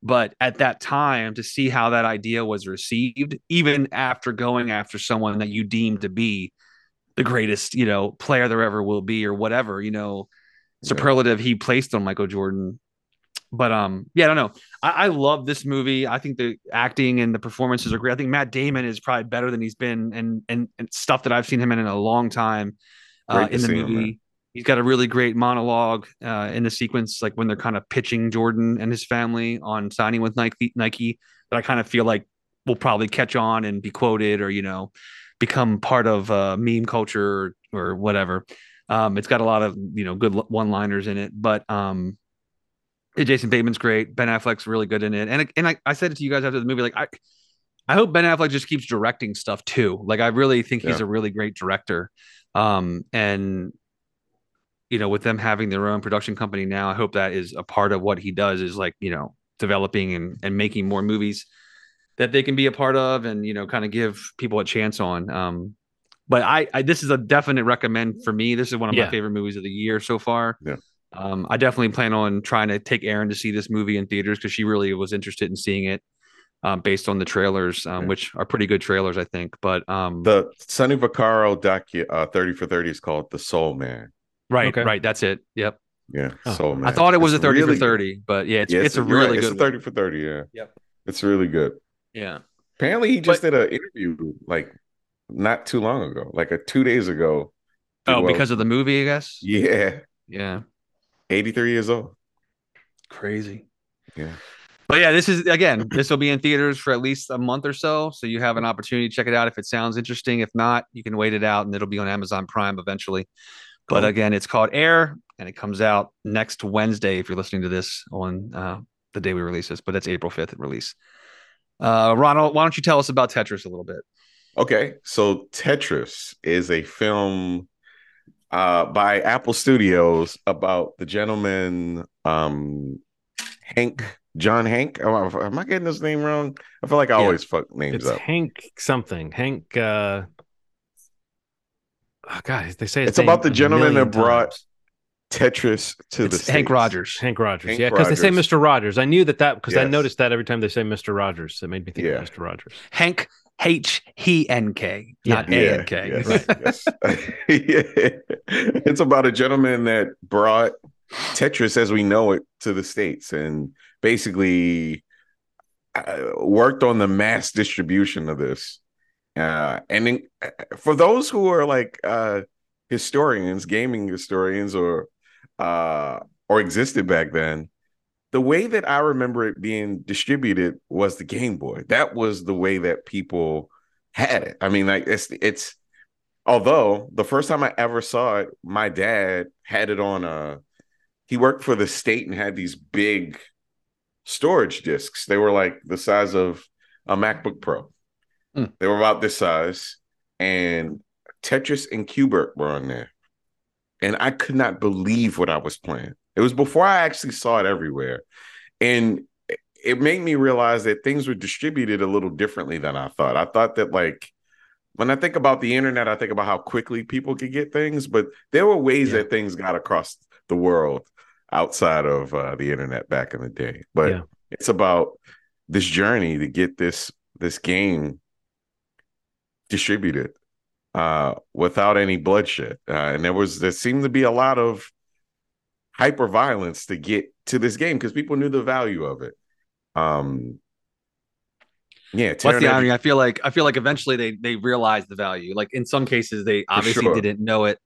But at that time, to see how that idea was received, even after going after someone that you deem to be the greatest, you know, player there ever will be, or whatever, you know, Yeah. superlative he placed on Michael Jordan. But um, yeah, I don't know. I, I love this movie. I think the acting and the performances are great. I think Matt Damon is probably better than he's been and and, and stuff that I've seen him in in a long time. Uh, in the see him, movie, he's got a really great monologue uh, in the sequence, like when they're kind of pitching Jordan and his family on signing with Nike. Nike that I kind of feel like will probably catch on and be quoted, or you know, become part of uh, meme culture or, or whatever. Um, it's got a lot of you know good one-liners in it, but um, Jason Bateman's great. Ben Affleck's really good in it, and and I, I said it to you guys after the movie, like I. I hope Ben Affleck just keeps directing stuff too. Like I really think he's Yeah. a really great director. Um, and you know, with them having their own production company now, I hope that is a part of what he does is like, you know, developing and, and making more movies that they can be a part of and, you know, kind of give people a chance on. Um, but I, I this is a definite recommend for me. This is one of Yeah. my favorite movies of the year so far. Yeah. Um, I definitely plan on trying to take Erin to see this movie in theaters because she really was interested in seeing it. Um, based on the trailers, um, Yeah. which are pretty good trailers, I think. But um, The Sonny Vaccaro docu uh 30 for 30 is called The Sole Man. right, Okay. right, that's it. Yep. Yeah, Oh, Sole Man. I thought it was It's a 30 really for 30, but yeah, it's. Yeah, it's a really right. good It's a 30 for 30, yeah. Yep. It's really good. Yeah. Apparently he just did an interview like not too long ago, like a two days ago. Oh, well- because of the movie, I guess. Yeah. Yeah. 83 years old. Crazy. Yeah. But yeah, this is again, this will be in theaters for at least a month or so. So you have an opportunity to check it out if it sounds interesting. If not, you can wait it out and it'll be on Amazon Prime eventually. But again, it's called Air and it comes out next Wednesday if you're listening to this on uh, the day we release this, but that's April 5th release. Uh, Ronald, why don't you tell us about Tetris a little bit? Okay, so Tetris is a film uh, by Apple Studios about the gentleman um, Hank John Hank. Am I, am I getting his name wrong? I feel like I Yeah. always fuck names It's up. Hank something. Hank. uh Oh God, they say It's about the gentleman that brought times. Tetris to the It's Hank States. Rogers. Hank Rogers. Hank yeah, because they say Mr. Rogers. I knew that that because I noticed that every time they say Mr. Rogers, it made me think Yeah. of Mr. Rogers. Hank H E N K, not. A N K. It's about a gentleman that brought Tetris as we know it to the States and basically uh, worked on the mass distribution of this. Uh, and in, for those who are like uh, historians, gaming historians, or uh, or existed back then, the way that I remember it being distributed was the Game Boy. That was the way that people had it. I mean, like it's it's although the first time I ever saw it, my dad had it on a he worked for the state and had these big storage discs. They were like the size of a MacBook Pro. Hmm. They were about this size, and Tetris and Qbert were on there. And I could not believe what I was playing. It was before I actually saw it everywhere. And it- made me realize that things were distributed a little differently than I thought. I thought that like when I think about the internet, I think about how quickly people could get things, but there were ways Yeah. that things got across the world outside of uh, the internet back in the day. But Yeah. it's about this journey to get this this game distributed uh, without any bloodshed. Uh, and there was there seemed to be a lot of hyper violence to get to this game because people knew the value of it. Um, yeah, What's the irony? I feel like I feel like eventually they they realized the value. Like in some cases, they obviously sure. didn't know it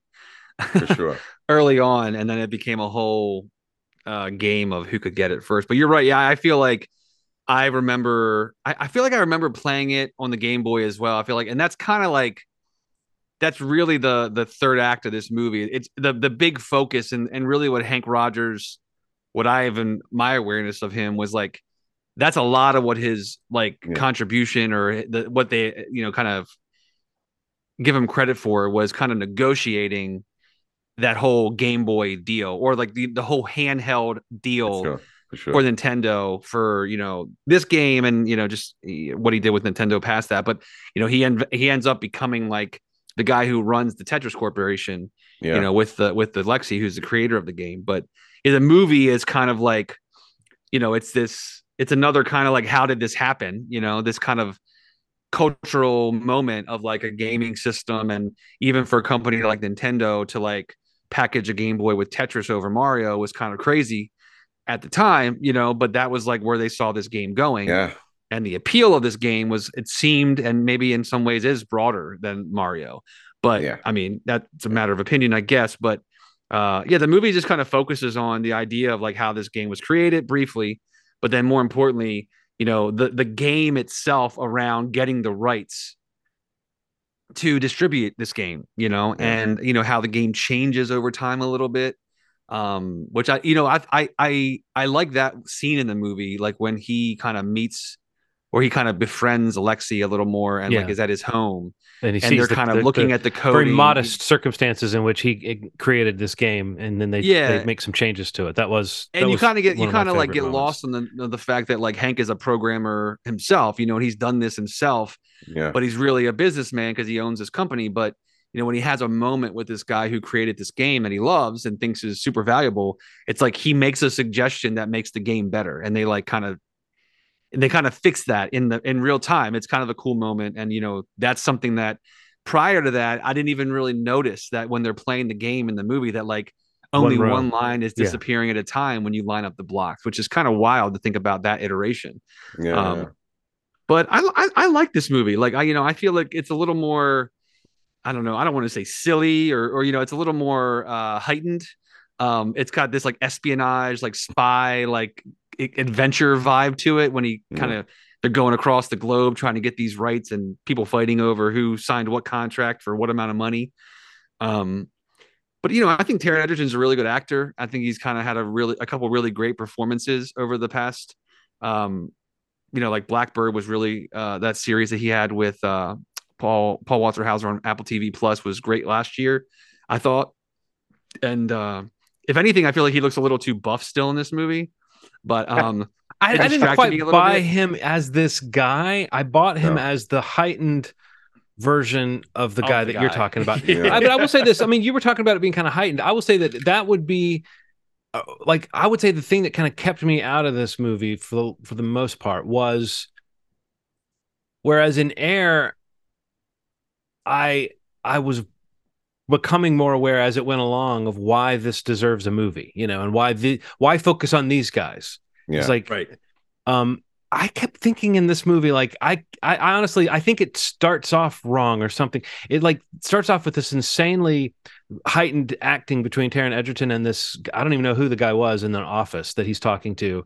for sure. early on, and then it became a whole uh, game of who could get it first. But you're right. Yeah, I feel like I remember. I, I feel like I remember playing it on the Game Boy as well. I feel like, and that's kind of like that's really the the third act of this movie. It's the the big focus and and really what Hank Rogers, what I even my awareness of him was like. That's a lot of what his like Yeah. contribution or the, what they you know kind of give him credit for was kind of negotiating that whole Game Boy deal or like the, the whole handheld deal Sure. for sure. for Nintendo for you know this game and you know just what he did with Nintendo past that. But you know he en- he ends up becoming like the guy who runs the Tetris Corporation. yeah. You know with the with the Lexi who's the creator of the game. But the movie is kind of like you know it's this it's another kind of like how did this happen? You know this kind of cultural moment of like a gaming system and even for a company like Nintendo to like package a Game Boy with Tetris over Mario was kind of crazy at the time, you know, but that was like where they saw this game going. yeah. And the appeal of this game was it seemed and maybe in some ways is broader than Mario. But Yeah. I mean, that's a matter of opinion, I guess. But uh yeah, the movie just kind of focuses on the idea of like how this game was created briefly, but then more importantly, you know, the the game itself around getting the rights to distribute this game, you know, and you know how the game changes over time a little bit. Um, which I, you know, I, I, I, I like that scene in the movie, like when he kind of meets, or he kind of befriends Alexi a little more, and like is at his home, and he and sees they're the- kind of the- looking the at the code. very modest circumstances in which he eh, created this game, and then they Yeah. they make some changes to it. That was that and you kind of get you kind of like get moments. lost in the the fact that like Hank is a programmer himself, you know, and he's done this himself, Yeah. but he's really a businessman because he owns his company. But you know, when he has a moment with this guy who created this game that he loves and thinks is super valuable, it's like he makes a suggestion that makes the game better, and they like kind of they kind of fix that in the in real time. It's kind of a cool moment, and you know, that's something that prior to that I didn't even really notice that when they're playing the game in the movie that like only One one, line is Yeah. disappearing at a time when you line up the blocks, which is kind of wild to think about that iteration. Yeah. Um, but I, I I like this movie. Like I you know I feel like it's a little more I don't know I don't want to say silly or or you know it's a little more uh, heightened. Um, it's got this like espionage, like spy, like adventure vibe to it when he Yeah. kind of they're going across the globe trying to get these rights and people fighting over who signed what contract for what amount of money. Um, but you know, I think Taron Egerton's a really good actor. I think he's kind of had a really a couple really great performances over the past. Um, you know, like Blackbird was really uh, that series that he had with uh, Paul Paul Walter Hauser on Apple TV Plus was great last year. I thought, and uh, if anything, I feel like he looks a little too buff still in this movie. But um, I, I didn't quite me a little buy bit. him as this guy. I bought him No. as the heightened version of the guy the that you're talking about. Yeah. I, but I will say this. I mean, you were talking about it being kind of heightened. I will say that that would be uh, like I would say the thing that kind of kept me out of this movie for the, for the most part was whereas in Air I I was becoming more aware as it went along of why this deserves a movie, you know, and why the why focus on these guys. yeah. It's like right, um I kept thinking in this movie, like I, I, I honestly, I think it starts off wrong or something. It like starts off with this insanely heightened acting between Taron Egerton and this. I don't even know who the guy was in the office that he's talking to.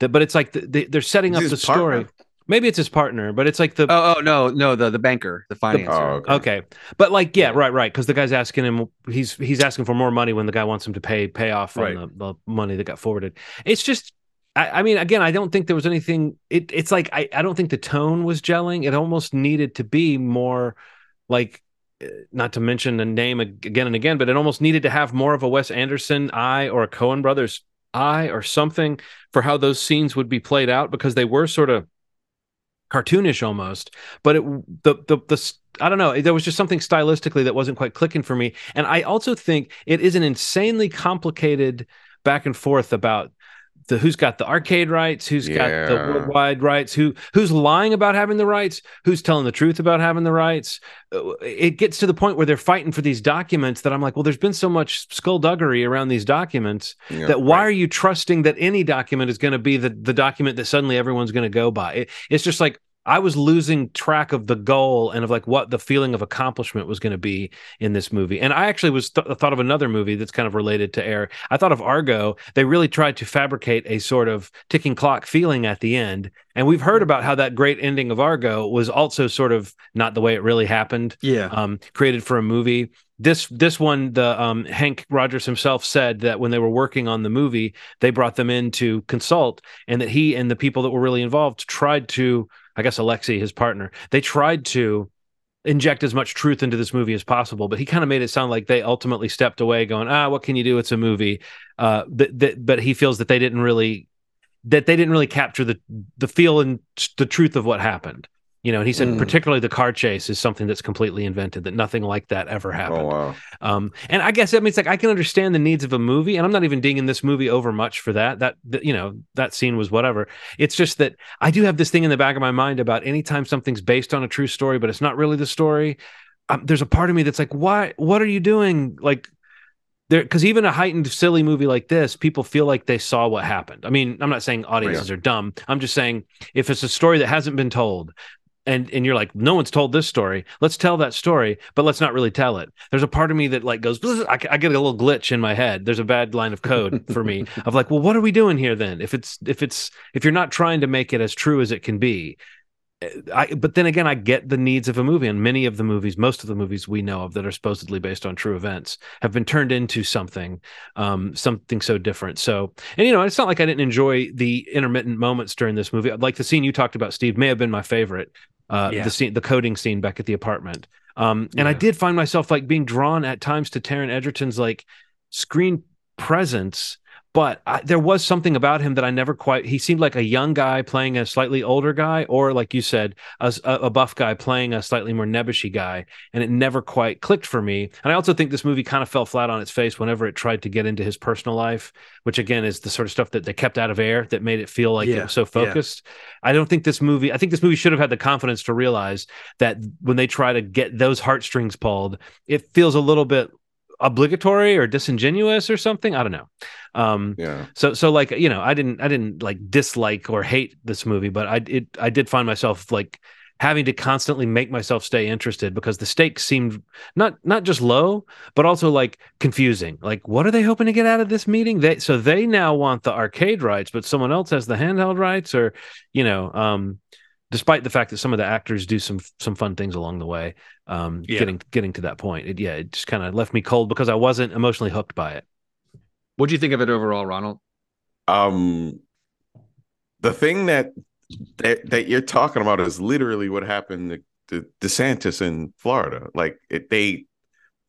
That, but it's like the, they, they're setting Is up the partner? story. Maybe it's his partner, but it's like the Oh, oh no, no, the the banker, the financier. oh, okay. okay, but like yeah, right, right, because the guy's asking him, he's he's asking for more money when the guy wants him to pay pay off Right. on the, the money that got forwarded. It's just, I, I mean, again, I don't think there was anything. It it's like I I don't think the tone was gelling. It almost needed to be more like. uh, Not to mention the name again and again, but it almost needed to have more of a Wes Anderson eye or a Coen brothers eye or something for how those scenes would be played out because they were sort of cartoonish almost but it the the the I don't know there was just something stylistically that wasn't quite clicking for me. And I also think it is an insanely complicated back and forth about the who's got the arcade rights who's got the worldwide rights who who's lying about having the rights who's telling the truth about having the rights. Uh, it gets to the point where they're fighting for these documents that I'm like well there's been so much skullduggery around these documents Yeah. that why are you trusting that any document is going to be the, the document that suddenly everyone's going to go by? It, it's just like i was losing track of the goal and of like what the feeling of accomplishment was going to be in this movie and i actually was th- thought of another movie that's kind of related to air. I thought of argo. They really tried to fabricate a sort of ticking clock feeling at the end and we've heard about how that great ending of argo was also sort of not the way it really happened Yeah, um, created for a movie. This this one, the um, Hank Rogers himself said that when they were working on the movie, they brought them in to consult, and that he and the people that were really involved tried to, I guess Alexi, his partner, they tried to inject as much truth into this movie as possible. But he kind of made it sound like they ultimately stepped away, going, "Ah, what can you do? It's a movie." Uh, but he feels that they didn't really that they didn't really capture the the feel and the truth of what happened. You know, and he said Mm. particularly the car chase is something that's completely invented, that nothing like that ever happened. Oh wow. Um, and I guess that means like I can understand the needs of a movie, and I'm not even dinging this movie over much for that. That, that you know that scene was whatever. It's just that I do have this thing in the back of my mind about anytime something's based on a true story, but it's not really the story. Um, there's a part of me that's like, why? What are you doing? Like there, because even a heightened silly movie like this, people feel like they saw what happened. I mean, I'm not saying audiences are dumb. I'm just saying if it's a story that hasn't been told, and and you're like no one's told this story. Let's tell that story but let's not really tell it. There's a part of me that like goes I, I get a little glitch in my head. There's a bad line of code for me of like well what are we doing here then? If it's if it's if you're not trying to make it as true as it can be I, but then again, I get the needs of a movie, and many of the movies, most of the movies we know of that are supposedly based on true events, have been turned into something, um, something so different. So, and you know, it's not like I didn't enjoy the intermittent moments during this movie. Like the scene you talked about, Steve, may have been my favorite. Uh, Yeah. the scene, the coding scene back at the apartment. Um, and I did find myself like being drawn at times to Taron Egerton's like screen presence but I, there was something about him that I never quite. He seemed like a young guy playing a slightly older guy, or like you said, a buff guy playing a slightly more nebbishy guy, and it never quite clicked for me. And I also think this movie kind of fell flat on its face whenever it tried to get into his personal life, which again is the sort of stuff that they kept out of air that made it feel like it was so yeah. focused. I don't think this movie. I think this movie should have had the confidence to realize that when they try to get those heartstrings pulled, it feels a little bit obligatory or disingenuous or something. I don't know. Um, Yeah. so so like you know, I didn't I didn't like dislike or hate this movie, but I it I did find myself like having to constantly make myself stay interested because the stakes seemed not not just low but also like confusing like what are they hoping to get out of this meeting they so they now want the arcade rights but someone else has the handheld rights or you know um despite the fact that some of the actors do some some fun things along the way um Yeah. getting getting to that point it, yeah it just kind of left me cold because i wasn't emotionally hooked by it What do you think of it overall, Ronald? Um, the thing that that that you're talking about is literally what happened to, to DeSantis in Florida. Like it, they,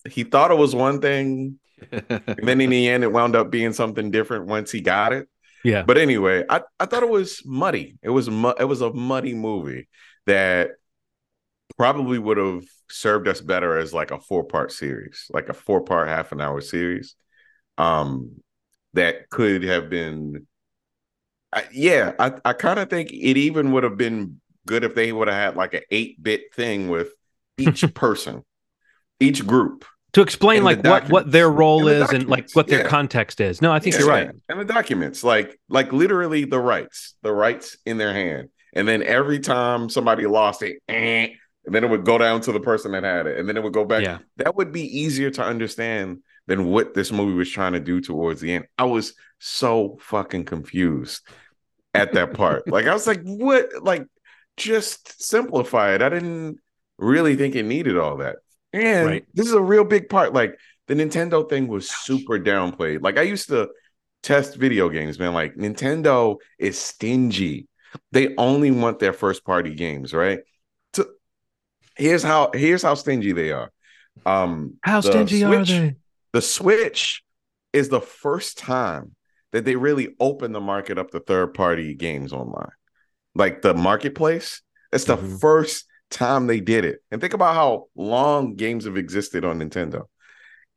he thought it was one thing, and then in the end, it wound up being something different once he got it. Yeah But anyway, I, I thought it was muddy. It was mu- it was a muddy movie that probably would have served us better as like a four part series, like a four part half an hour series. Um, that could have been, I, yeah. I I kind of think it even would have been good if they would have had like an eight bit thing with each person, each group. To explain like what what their role the is and like what their yeah. context is no i think Yeah, you're right. And the documents, like like literally the rights, the rights in their hand. And then every time somebody lost it, eh, and then it would go down to the person that had it, and then it would go back. yeah That would be easier to understand than what this movie was trying to do towards the end. I was so fucking confused at that part. like I was like, what? Like, just simplify it. I didn't really think it needed all that. And Right. this is a real big part. Like the Nintendo thing was super downplayed. Like I used to test video games, man. Like Nintendo is stingy. They only want their first party games, right? So here's how here's how stingy they are. Um how stingy are they the Switch is the first time that they really open the market up to third party games online. Like the marketplace, it's the Mhm. first time they did it. And think about how long games have existed on Nintendo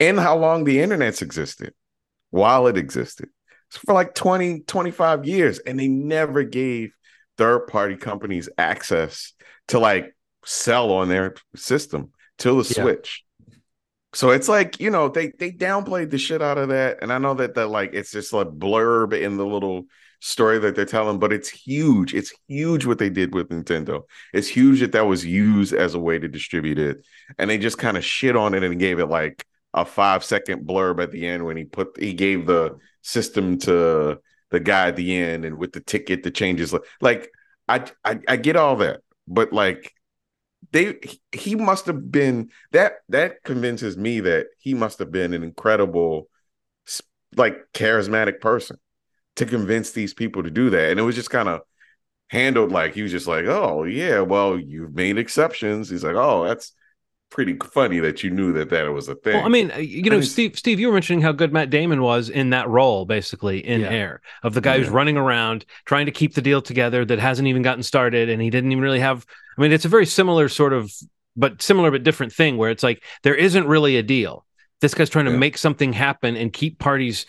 and how long the internet's existed while it existed. It's for like 20, 25 years. And they never gave third party companies access to like sell on their system till the Yeah. Switch. So it's like, you know, they they downplayed the shit out of that. And I know that that like it's just a blurb in the little story that they're telling, but it's huge. It's huge what they did with Nintendo. It's huge that that was used as a way to distribute it. And they just kind of shit on it and gave it like a five second blurb at the end when he put he gave the system to the guy at the end and with the ticket the changes like I I, I get all that, but like they he must have been that that convinces me that he must have been an incredible like charismatic person to convince these people to do that and it was just kind of handled like he was just like oh yeah well you've made exceptions he's like oh that's pretty funny that you knew that that was a thing. Well, I mean, uh, you know, And it's- Steve, Steve, you were mentioning how good Matt Damon was in that role, basically in Yeah. Air, of the guy who's running around trying to keep the deal together that hasn't even gotten started, and he didn't even really have. I mean, it's a very similar sort of, but similar but different thing where it's like there isn't really a deal. This guy's trying to Yeah. make something happen and keep parties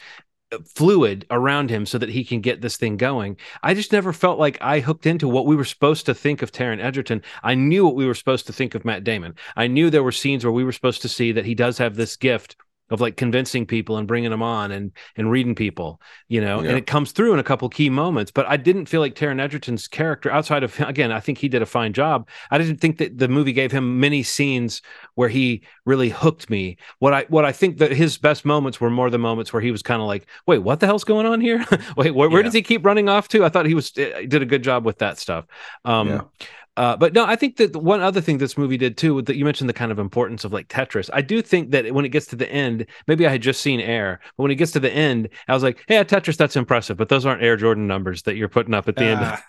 fluid around him so that he can get this thing going. I just never felt like I hooked into what we were supposed to think of Taron Egerton. I knew what we were supposed to think of Matt Damon. I knew there were scenes where we were supposed to see that he does have this gift of like convincing people and bringing them on and and reading people, you know, Yeah. and it comes through in a couple key moments. But I didn't feel like Taron Egerton's character, outside of again, I think he did a fine job. I didn't think that the movie gave him many scenes where he really hooked me. What I what I think that his best moments were more the moments where he was kind of like, wait, what the hell's going on here? wait, where, where Yeah. does he keep running off to? I thought he was eh, did a good job with that stuff. Um, Yeah. Uh, but no, I think that one other thing this movie did too, that you mentioned the kind of importance of like Tetris. I do think that when it gets to the end, maybe I had just seen Air, but when it gets to the end, I was like, "Yeah, Tetris, that's impressive," but those aren't Air Jordan numbers that you're putting up at the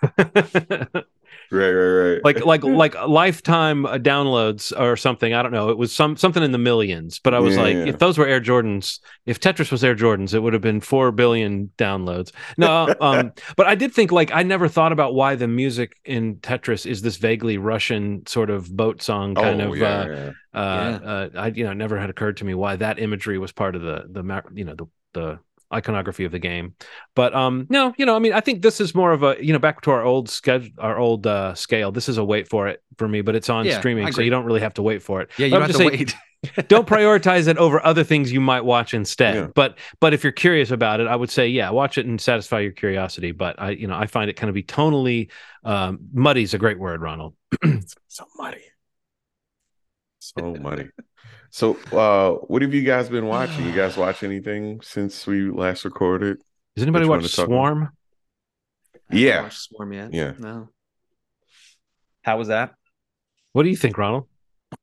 end. right, right, right. like, like, like lifetime uh, downloads or something. I don't know. It was some something in the millions. But I was Yeah, like, yeah. if those were Air Jordans, if Tetris was Air Jordans, it would have been four billion downloads. No, um, but I did think like I never thought about why the music in Tetris is this vaguely Russian sort of boat song kind oh, of. yeah, uh, yeah. uh, uh, I you know it never had occurred to me why that imagery was part of the the you know the the iconography of the game. But um no, you know, I mean, I think this is more of a you know back to our old schedule, our old uh, scale. This is a wait for it for me, but it's on Yeah, streaming, so you don't really have to wait for it. Yeah, you But don't have to just wait. don't prioritize it over other things you might watch instead. Yeah. But but if you're curious about it, I would say yeah, watch it and satisfy your curiosity. But I you know I find it kind of be tonally um, muddy is a great word, Ronald. so muddy. So money. So uh what have you guys been watching? You guys watch anything since we last recorded? Does anybody Which watch to talk about? Swarm? Yeah. watched Swarm yet. Yeah. No. How was that? What do you think, Ronald?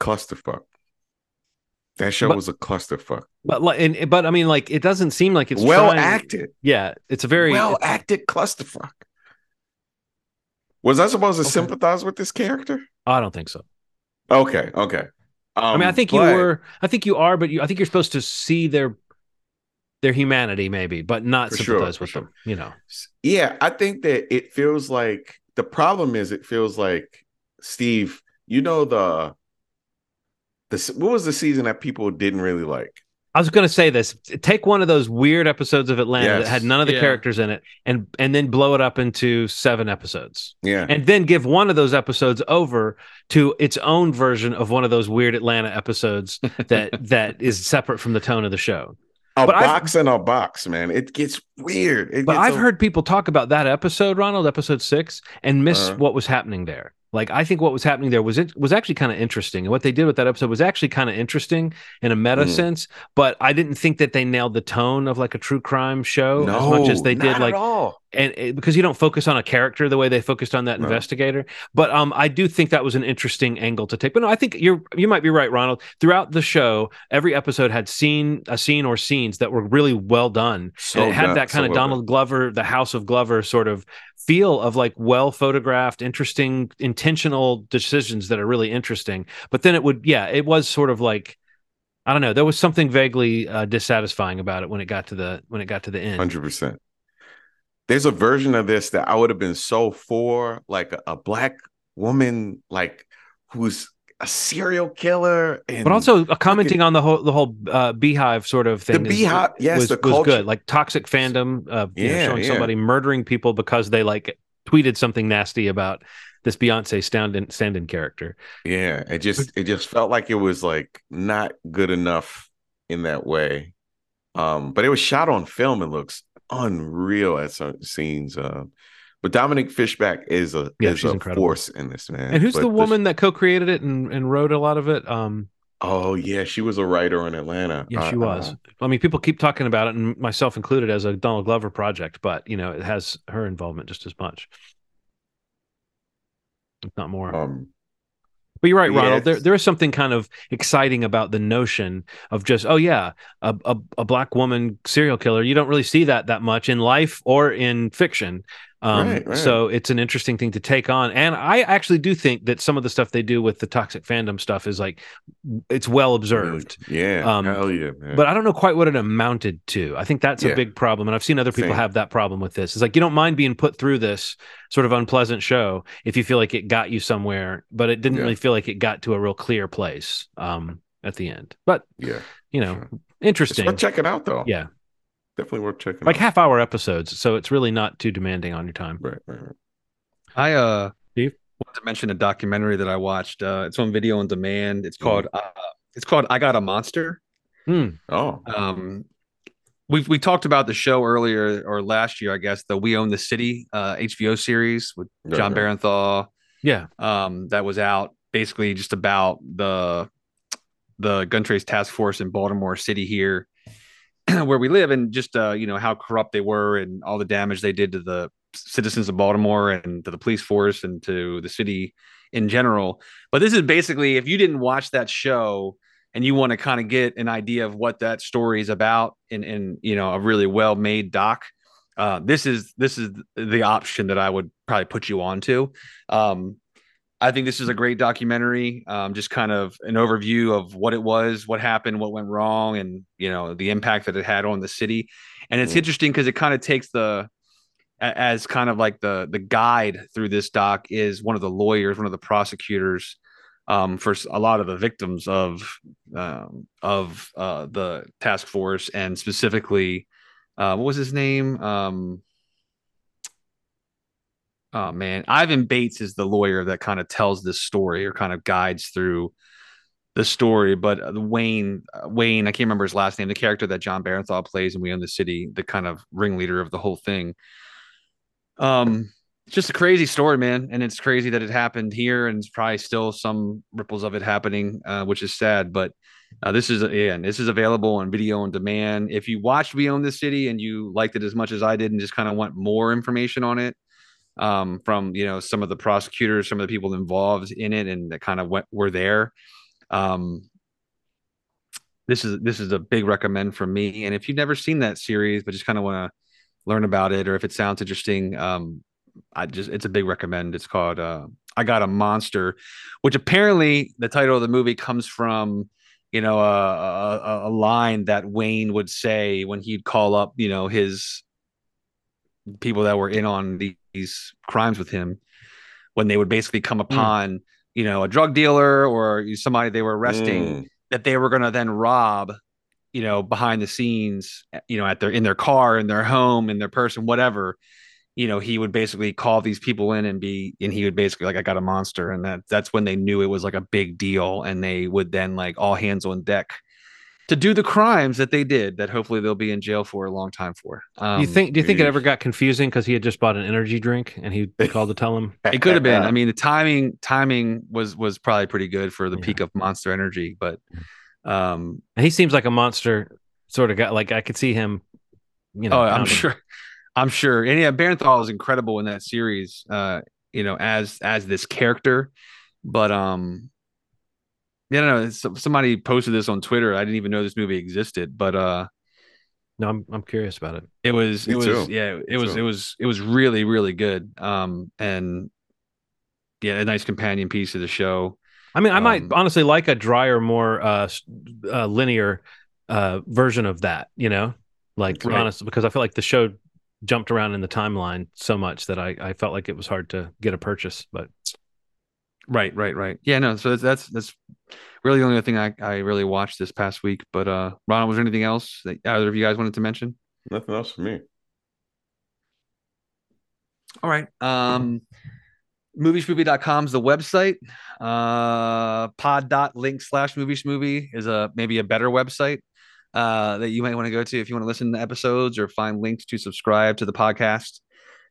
Clusterfuck. That show But- was a clusterfuck. But like, and, but I mean, like, it doesn't seem like it's well trying- acted. Yeah, it's a very well acted clusterfuck. Was I supposed to Okay. sympathize with this character? I don't think so. Okay, okay. Um, I mean, I think you were. I think you are, but you, I think you're supposed to see their their humanity, maybe, but not For sure, sympathize for with sure. them. You know, Yeah, I think that it feels like the problem is it feels like Steve, you know the the what was the season that people didn't really like? I was going to say this: take one of those weird episodes of Atlanta that had none of the Yeah. characters in it, and and then blow it up into seven episodes, Yeah. and then give one of those episodes over to its own version of one of those weird Atlanta episodes that that is separate from the tone of the show. a but I've- box and a box, man. It gets weird. It But gets I've a- heard people talk about that episode, Ronald, episode six, and miss Uh-huh. what was happening there. Like I think what was happening there was it was actually kind of interesting, and what they did with that episode was actually kind of interesting in a meta Mhm. sense. But I didn't think that they nailed the tone of like a true crime show as much as they did like all. and it, because you don't focus on a character the way they focused on that No. investigator. But um, I do think that was an interesting angle to take. But no, I think you're you might be right, Ronald. Throughout the show, every episode had scene a scene or scenes that were really well done. So and it had done- that kind so of well done. Donald Glover, the House of Glover sort of feel of like well photographed, interesting, intentional decisions that are really interesting. But then it would, yeah, it was sort of like. I don't know. There was something vaguely uh, dissatisfying about it when it got to the when it got to the end. Hundred percent. There's a version of this that I would have been so for, like a, a black woman, like who's a serial killer, and but also commenting on the whole the whole uh, Beyhive sort of thing. The is- Beyhive- yes, was, the was culture. good. Like toxic fandom, uh, you know, showing yeah. somebody murdering people because they like tweeted something nasty about this Beyonce stand-in stand-in character. yeah, it just it just felt like it was like not good enough in that way. Um, but it was shot on film and looks unreal at some scenes. Uh, but Dominique Fishback is a Yeah, is she's a incredible. force in this man. And who's But the woman that co-created it and, and wrote a lot of it? Um, Oh yeah, she was a writer in Atlanta. yeah, she Uh, was. uh, I mean, people keep talking about it, and myself included, as a Donald Glover project. But you know, it has her involvement just as much, if not more. um, But you're right, Yeah, Ronald. There, there is something kind of exciting about the notion of just, oh yeah, a, a, a black woman serial killer. You don't really see that that much in life or in fiction. Um, Right, right. So it's an interesting thing to take on, and I actually do think that some of the stuff they do with the toxic fandom stuff is like it's well observed. Yeah. Um, hell yeah, man. But I don't know quite what it amounted to. I think that's a big problem, and I've seen other people Same. have that problem with this. It's like you don't mind being put through this sort of unpleasant show if you feel like it got you somewhere, but it didn't Yeah. really feel like it got to a real clear place um, at the end. But yeah. you know, Sure. It's interesting. check it out though. Yeah, Definitely worth checking like out. half hour episodes, so it's really not too demanding on your time. Right, right, right. I uh Steve? wanted to mention a documentary that I watched. Uh, it's on video on demand. It's Mm. called uh, it's called I Got a Monster. Hmm. Oh, Um, we we talked about the show earlier or last year, I guess. The We Own the City uh, HBO series with Right, Jon right. Bernthal. Yeah, Um, that was out basically just about the the gun trace task force in Baltimore City here, where we live, and just uh, you know how corrupt they were and all the damage they did to the citizens of Baltimore and to the police force and to the city in general. But this is basically if you didn't watch that show and you want to kind of get an idea of what that story is about in in you know a really well made doc. Uh, this is this is the option that I would probably put you on to. Um, I think this is a great documentary. Um, just kind of an overview of what it was, what happened, what went wrong, and you know the impact that it had on the city. And it's Mm. interesting because it kind of takes the as kind of like the the guide through this doc is one of the lawyers, one of the prosecutors um, for a lot of the victims of um, of uh, the task force, and specifically, uh, what was his name? Um, oh man, Ivan Bates is the lawyer that kind of tells this story or kind of guides through the story. But uh, Wayne, uh, Wayne, I can't remember his last name, the character that Jon Bernthal plays in We Own the City, the kind of ringleader of the whole thing. Um, just a crazy story, man, and it's crazy that it happened here, and it's probably still some ripples of it happening, uh, which is sad. But uh, this is again, this is available on video on demand. If you watched We Own the City and you liked it as much as I did, and just kind of want more information on it, um, from you know some of the prosecutors, some of the people involved in it, and that kind of went, were there. Um, this is this is a big recommend from me. And if you've never seen that series, but just kind of want to learn about it, or if it sounds interesting, um, I just it's a big recommend. It's called uh, I Got a Monster, which apparently the title of the movie comes from you know a, a, a line that Wayne would say when he'd call up you know his people that were in on these crimes with him when they would basically come upon you know a drug dealer or somebody they were arresting Mm. that they were going to then rob you know behind the scenes you know at their in their car in their home in their person whatever. You know he would basically call these people in and be and he would basically like i got a monster. And that that's when they knew it was like a big deal and they would then like all hands on deck to do the crimes that they did that hopefully they'll be in jail for a long time for um, you think? Do you think it ever got confusing because he had just bought an energy drink and he called to tell him? it could have been i mean the timing timing was was probably pretty good for the Yeah. peak of monster energy but um And he seems like a monster sort of guy. Like I could see him. You know, oh, I'm sure. I'm sure. And yeah, Bernthal is incredible in that series. Uh, you know, as as this character, but um, yeah, no, it's- somebody posted this on Twitter. I didn't even know this movie existed, but uh, No, I'm I'm curious about it. it was Me it was too. yeah, it Me was too. it was it was really really good. Um, and yeah, a nice companion piece of the show. I mean, I might Um, honestly like a drier, more uh, uh linear uh version of that. You know, like Right. honestly, because I feel like the show jumped around in the timeline so much that I I felt like it was hard to get a purchase. But Right, right, right. Yeah, no. So that's that's, that's really the only thing I, I really watched this past week. But uh, Ronald, was there anything else that either of you guys wanted to mention? Nothing else for me. All right. Um movieshmovie.com is the website. Uh pod.link slash movie is a maybe a better website uh that you might want to go to if you want to listen to episodes or find links to subscribe to the podcast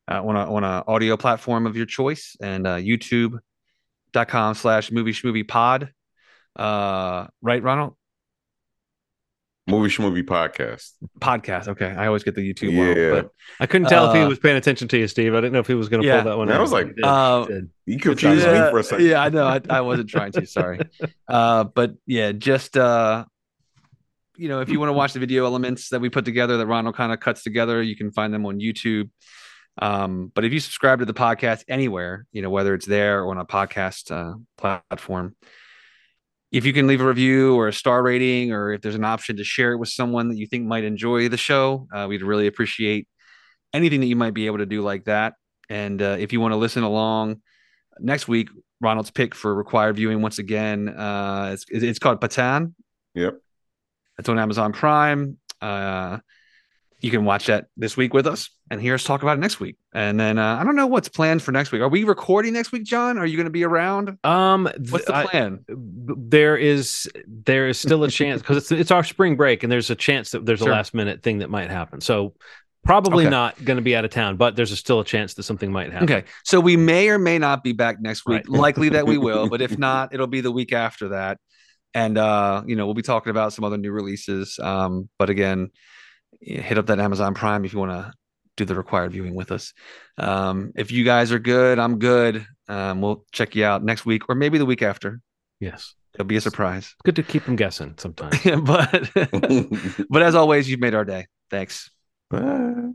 uh, on a on a audio platform of your choice and uh youtube.com slash movie pod. Uh right, Ronald? Movie Schmovie podcast. Podcast. Okay. I always get the YouTube one, Yeah. but I couldn't tell if he Uh, was paying attention to you, Steve. I didn't know if he was going to Yeah. pull that one. Man, I was like, He uh, He did. You confused yeah, me for a second. Yeah, I know. I, I wasn't trying to. Sorry. Uh, but yeah, just uh, you know, if you want to watch the video elements that we put together that Ronald kind of cuts together, you can find them on YouTube. Um, but if you subscribe to the podcast anywhere, you know, whether it's there or on a podcast uh, platform, if you can leave a review or a star rating, or if there's an option to share it with someone that you think might enjoy the show, uh, we'd really appreciate anything that you might be able to do like that. And uh, if you want to listen along next week, Ronald's pick for required viewing once again, uh, it's, it's called Pathaan. Yep. It's on Amazon Prime. Uh, you can watch that this week with us and hear us talk about it next week. And then uh, I don't know what's planned for next week. Are we recording next week, John? Are you going to be around? Um, what's the plan? I, there is there is still a chance because it's it's our spring break and there's a chance that there's sure. a last minute thing that might happen. So probably okay. not going to be out of town, but there's a, still a chance that something might happen. Okay, so we may or may not be back next week. Right. Likely that we will, but if not, it'll be the week after that. And uh, you know, we'll be talking about some other new releases. Um, but again hit up that Amazon Prime if you want to do the required viewing with us. Um, if you guys are good, I'm good. Um, we'll check you out next week or maybe the week after. Yes. It'll be a surprise. Good to keep them guessing sometimes. but but as always, you've made our day. Thanks. Bye.